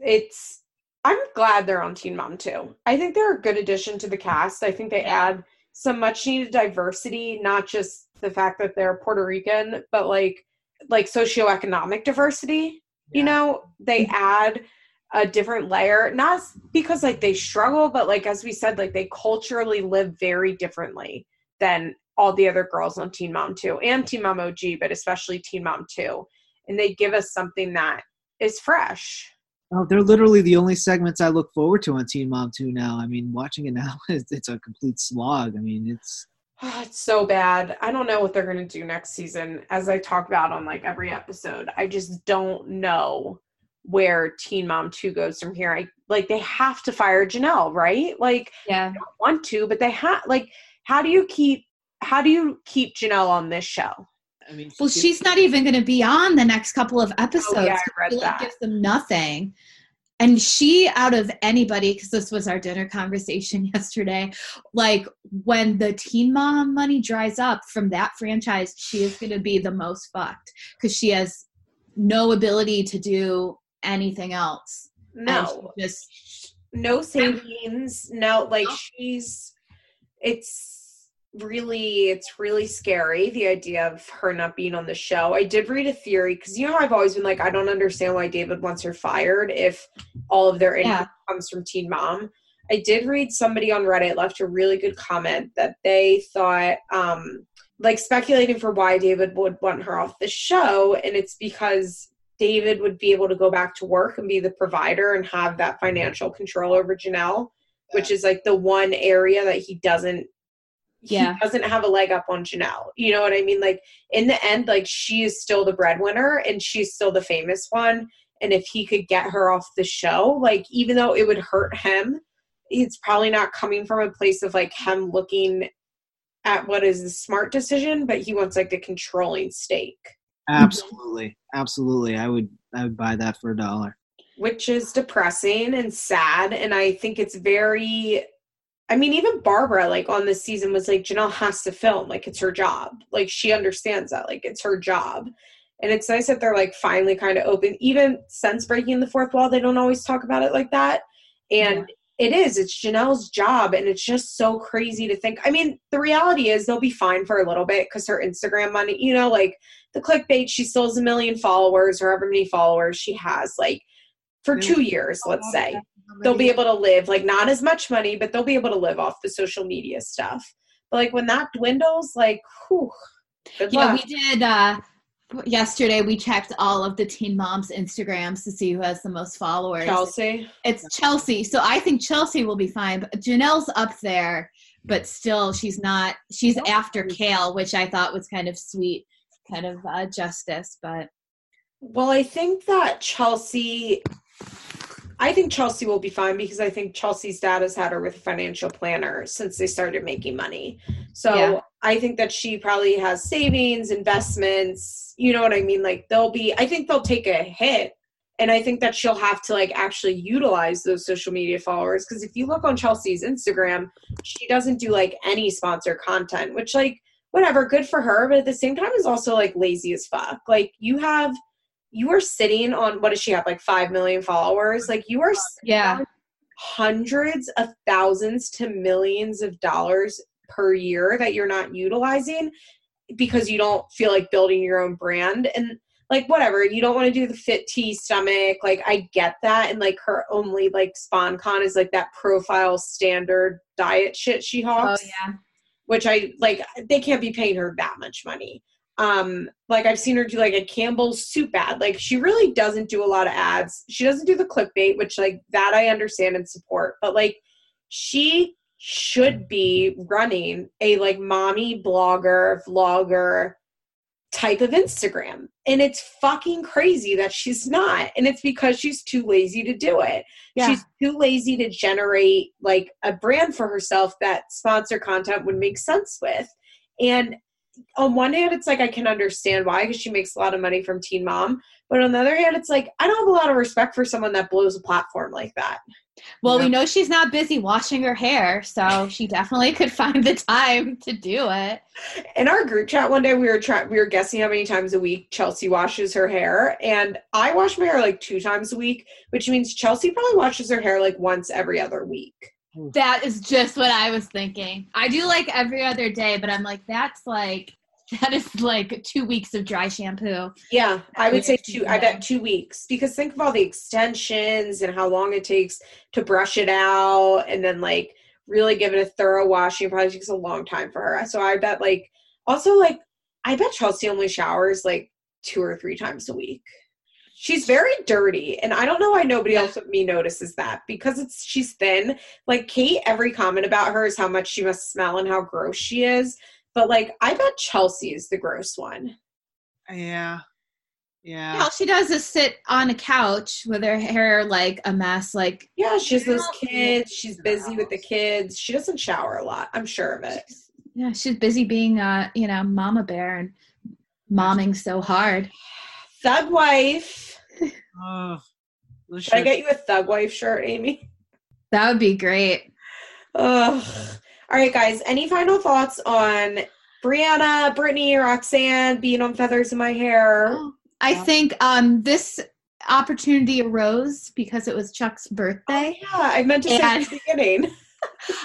Speaker 1: It's I'm glad they're on Teen Mom 2. I think they're a good addition to the cast. I think they
Speaker 3: Yeah.
Speaker 1: add some much needed diversity, not just the fact that they're Puerto Rican, but like like socioeconomic diversity. You know, they mm-hmm. add a different layer, not because like they struggle, but like as we said, like they culturally live very differently than all the other girls on Teen Mom 2 and Teen Mom OG, but especially Teen Mom 2. And they give us something that is fresh.
Speaker 2: Oh, they're literally the only segments I look forward to on Teen Mom 2 now. I mean, watching it now, [laughs] it's, it's a complete slog. I mean, it's [sighs]
Speaker 1: it's so bad. I don't know what they're going to do next season. As I talk about on like every episode, I just don't know where Teen Mom 2 goes from here. I like they have to fire Jenelle, right? Like
Speaker 3: Yeah.
Speaker 1: want to, but they have like how do you keep how do you keep Jenelle on this show?
Speaker 2: I mean,
Speaker 3: Well, she's not even going to be on the next couple of episodes.
Speaker 1: Oh, yeah, I read
Speaker 3: She, like,
Speaker 1: that.
Speaker 3: gives them nothing. And she, out of anybody, because this was our dinner conversation [laughs] yesterday, like when the Teen Mom money dries up from that franchise, she is going to be the most fucked because she has no ability to do anything else.
Speaker 1: No.
Speaker 3: just
Speaker 1: no savings. No, like she's it's really it's really scary the idea of her not being on the show. I did read a theory because you know I've always been like I don't understand why David wants her fired if all of their income
Speaker 3: Yeah.
Speaker 1: comes from Teen Mom. I did read somebody on Reddit left a really good comment that they thought um like speculating for why David would want her off the show and it's because David would be able to go back to work and be the provider and have that financial control over Jenelle, which is like the one area that he doesn't
Speaker 3: Yeah.
Speaker 1: he doesn't have a leg up on Jenelle. You know what I mean? Like in the end, like she is still the breadwinner and she's still the famous one. And if he could get her off the show, like even though it would hurt him, it's probably not coming from a place of like him looking at what is the smart decision, but he wants like the controlling stake.
Speaker 2: Absolutely, absolutely. I would I would buy that for a dollar.
Speaker 1: which is depressing and sad. And I think it's very, I mean, even Barbara, like on this season, was like, Jenelle has to film. Like, it's her job. Like, she understands that. Like, it's her job. And it's nice that they're like finally kind of open. Even since breaking the fourth wall, they don't always talk about it like that. And it is, it's Jenelle's job. And it's just so crazy to think. I mean, the reality is they'll be fine for a little bit because her Instagram money, you know, like the clickbait, she still has a million followers or however many followers she has. Like, for two years, let's say. They'll be able to live, like, not as much money, but they'll be able to live off the social media stuff. But, like, when that dwindles, like, whew, good
Speaker 3: Yeah,
Speaker 1: luck.
Speaker 3: we did. Uh, yesterday, we checked all of the Teen Moms Instagrams to see who has the most followers.
Speaker 1: Chelsea.
Speaker 3: It's Chelsea. So I think Chelsea will be fine. But Jenelle's up there, but still, she's not. She's after Kail, which I thought was kind of sweet, kind of uh, justice. But
Speaker 1: Well, I think that Chelsea, I think Chelsea will be fine because I think Chelsea's dad has had her with a financial planner since they started making money. So
Speaker 3: Yeah.
Speaker 1: I think that she probably has savings, investments, you know what I mean? Like they'll be, I think they'll take a hit. And I think that she'll have to like actually utilize those social media followers. Cause if you look on Chelsea's Instagram, she doesn't do like any sponsor content, which like, whatever, good for her. But at the same time is also like lazy as fuck. Like you have, you are sitting on what does she have like 5 million followers like you are
Speaker 3: Yeah.
Speaker 1: hundreds of thousands to millions of dollars per year that you're not utilizing because you don't feel like building your own brand and like whatever you don't want to do the fit tea stomach like i get that and like her only like spawn con is like that profile standard diet shit she
Speaker 3: oh
Speaker 1: hawks
Speaker 3: yeah,
Speaker 1: which I like they can't be paying her that much money. Um, like I've seen her do like a Campbell's soup ad. Like she really doesn't do a lot of ads. She doesn't do the clickbait, which like that I understand and support. But like she should be running a like mommy blogger, vlogger type of Instagram. And it's fucking crazy that she's not. And it's because she's too lazy to do it.
Speaker 3: Yeah.
Speaker 1: She's too lazy to generate like a brand for herself that sponsor content would make sense with. And on one hand, it's like I can understand why because she makes a lot of money from Teen Mom. But on the other hand, it's like I don't have a lot of respect for someone that blows a platform like that.
Speaker 3: Well, we know she's not busy washing her hair, so she definitely could find the time to do it.
Speaker 1: In our group chat one day, we were trying we were guessing how many times a week Chelsea washes her hair, and I wash my hair like two times a week, which means Chelsea probably washes her hair like once every other week.
Speaker 3: That is just what I was thinking. I do like every other day, but I'm like, that's like [laughs] that is like two weeks of dry shampoo.
Speaker 1: Yeah, I would say two. I bet two weeks because think of all the extensions and how long it takes to brush it out, and then like really give it a thorough washing. Probably takes a long time for her. So I bet like also like I bet Chelsea only showers like two or three times a week. She's very dirty, and I don't know why nobody else but me notices that because it's she's thin. Like Kate, every comment about her is how much she must smell and how gross she is. But like I bet Chelsea is the gross one.
Speaker 2: Yeah, yeah.
Speaker 3: All she does is sit on a couch with her hair like a mess. Like,
Speaker 1: Yeah, she has those kids. She's busy with the kids. She doesn't shower a lot. I'm sure of it.
Speaker 3: yeah, she's busy being a you know mama bear and momming so hard.
Speaker 1: Thug wife.
Speaker 2: Oh, those
Speaker 1: Should I
Speaker 2: shirts-
Speaker 1: get you a thug wife shirt, Amy?
Speaker 3: That would be great.
Speaker 1: Ugh. All right, guys. Any final thoughts on Briana, Brittany, Roxanne being on feathers in my hair?
Speaker 3: I think um this opportunity arose because it was Chuck's birthday.
Speaker 1: Yeah, I meant to say at the [laughs] beginning.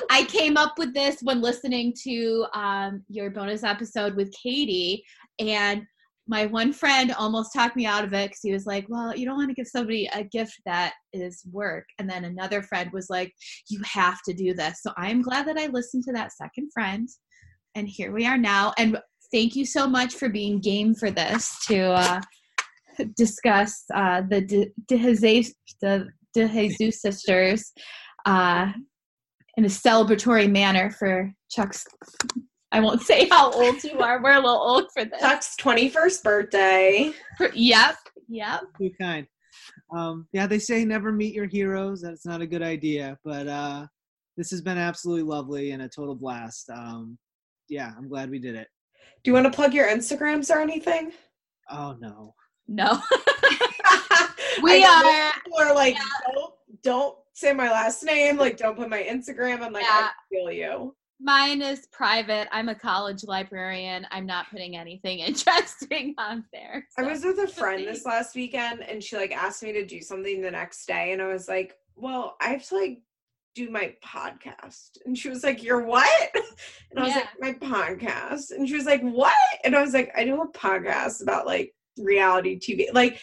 Speaker 3: I came up with this when listening to um, your bonus episode with Katie, and my one friend almost talked me out of it because he was like, "Well, you don't want to give somebody a gift that is work." And then another friend was like, "You have to do this." So I am glad that I listened to that second friend, and here we are now. And thank you so much for being game for this to uh, discuss uh, the De, Jesus, Jesus sisters. Uh, in a celebratory manner for Chuck's. I won't say how old you are. We're a little old for this.
Speaker 1: Chuck's 21st birthday.
Speaker 3: Yep, yep.
Speaker 2: Too kind. Um, yeah, they say never meet your heroes. That's not a good idea, but uh, this has been absolutely lovely and a total blast. Um, yeah, I'm glad we did it.
Speaker 1: Do you want to plug your Instagrams or anything?
Speaker 2: Oh no.
Speaker 3: No, [laughs] [laughs] we are.
Speaker 1: People are like, don't, don't say my last name. Like, don't put my Instagram. I'm like,
Speaker 3: Yeah.
Speaker 1: I feel you.
Speaker 3: Mine is private. I'm a college librarian. I'm not putting anything [laughs] interesting on there.
Speaker 1: I was with a friend this last weekend and she like asked me to do something the next day and I was like, "Well, I have to like do my podcast." And she was like, "Your what?" [laughs] And I was
Speaker 3: Yeah.
Speaker 1: like, "My podcast." And she was like, "What?" And I was like, "I do a podcast about like reality TV." Like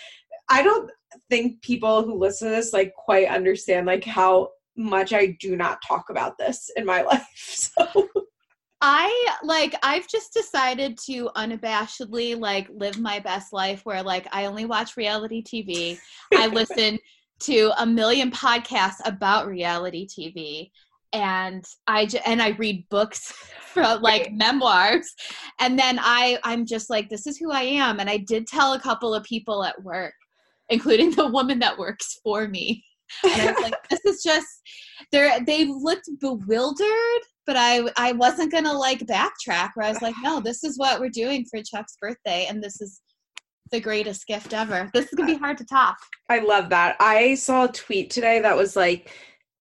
Speaker 1: I don't think people who listen to this like quite understand like how much I do not talk about this in my [laughs] life. So
Speaker 3: I like I've just decided to unabashedly like live my best life where like I only watch reality TV. I [laughs] listen to a million podcasts about reality TV and I j- and I read books [laughs] from like memoirs and then I I'm just like this is who I am and I did tell a couple of people at work including the woman that works for me and I was like, this is just they're they looked bewildered, but I I wasn't gonna like backtrack where I was like, no, this is what we're doing for Chuck's birthday, and this is the greatest gift ever. This is gonna be hard to top.
Speaker 1: I love that. I saw a tweet today that was like,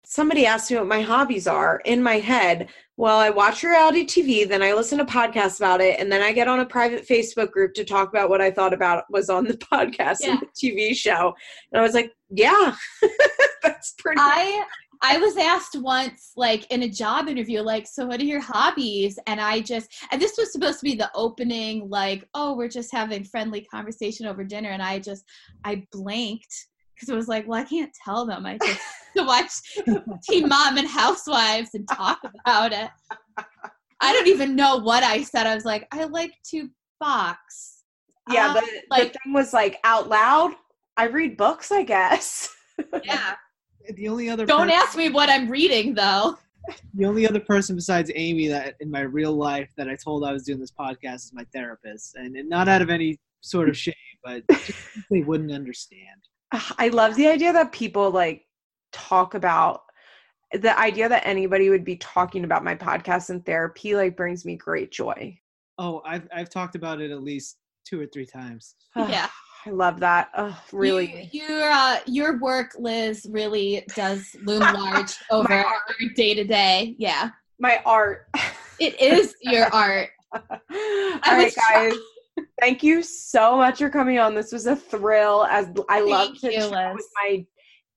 Speaker 1: somebody asked me what my hobbies are in my head. Well, I watch reality TV, then I listen to podcasts about it, and then I get on a private Facebook group to talk about what I thought about was on the [laughs] podcast
Speaker 3: Yeah.
Speaker 1: and the TV show. And I was like, yeah, [laughs] that's pretty.
Speaker 3: I I was asked once, like in a job interview, like, so what are your hobbies? And I just, and this was supposed to be the opening, like, oh, we're just having friendly conversation over dinner. And I just, I blanked because it was like, well, I can't tell them. I just to watch Teen Mom and Housewives and talk about it. I don't even know what I said. I was like, I like to box.
Speaker 1: yeah,
Speaker 3: Um,
Speaker 1: the,
Speaker 3: like-
Speaker 1: the thing was like out loud. I read books, I guess.
Speaker 3: yeah. [laughs]
Speaker 2: The only other
Speaker 3: Don't
Speaker 2: per-
Speaker 3: ask me what I'm reading though.
Speaker 2: the only other person besides Amy that in my real life that I told I was doing this podcast is my therapist, and, and not out of any sort of shame, but [laughs] they wouldn't understand.
Speaker 1: I love the idea that people like talk about the idea that anybody would be talking about my podcast and therapy like brings me great joy.
Speaker 2: Oh, I've I've talked about it at least two or three times. [sighs]
Speaker 3: Yeah.
Speaker 1: I love that. Oh, really?
Speaker 3: You, your uh, your work, Liz, really does loom [laughs] large over our day to day. Yeah,
Speaker 1: My art.
Speaker 3: it is your [laughs] art.
Speaker 1: All right,
Speaker 3: was try-
Speaker 1: guys. Thank you so much for coming on. This was a thrill. As I love to
Speaker 3: you,
Speaker 1: chat
Speaker 3: Liz.
Speaker 1: with my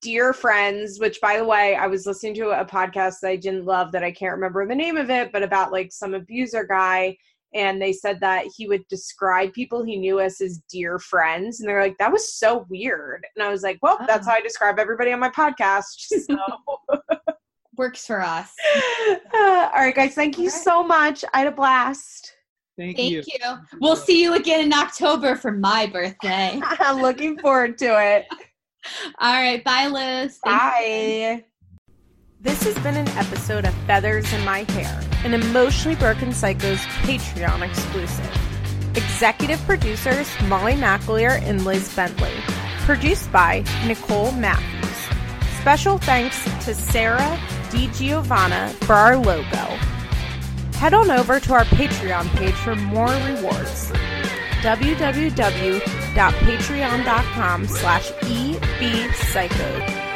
Speaker 1: dear friends. Which, by the way, I was listening to a podcast that I didn't love that I can't remember the name of it, but about like some abuser guy. And they said that he would describe people he knew as his dear friends, and they're like, "That was so weird." And I was like, "Well, that's
Speaker 3: Oh.
Speaker 1: how I describe everybody on my podcast." So. [laughs] [laughs]
Speaker 3: Works for us.
Speaker 1: Uh, all right, guys. Thank you
Speaker 3: All right.
Speaker 1: so much. I had a blast.
Speaker 2: Thank,
Speaker 3: Thank
Speaker 2: you.
Speaker 3: you. We'll see you again in October for my birthday. [laughs]
Speaker 1: I'm looking forward to it.
Speaker 3: All right, bye, Liz.
Speaker 1: Bye.
Speaker 5: This has been an episode of Feathers in My Hair, an Emotionally Broken Psycho's Patreon exclusive. Executive producers Molly McAleer and Liz Bentley. Produced by Nicole Matthews. Special thanks to Sarah DiGiovanna for our logo. Head on over to our Patreon page for more rewards. www.patreon.com slash ebpsycho.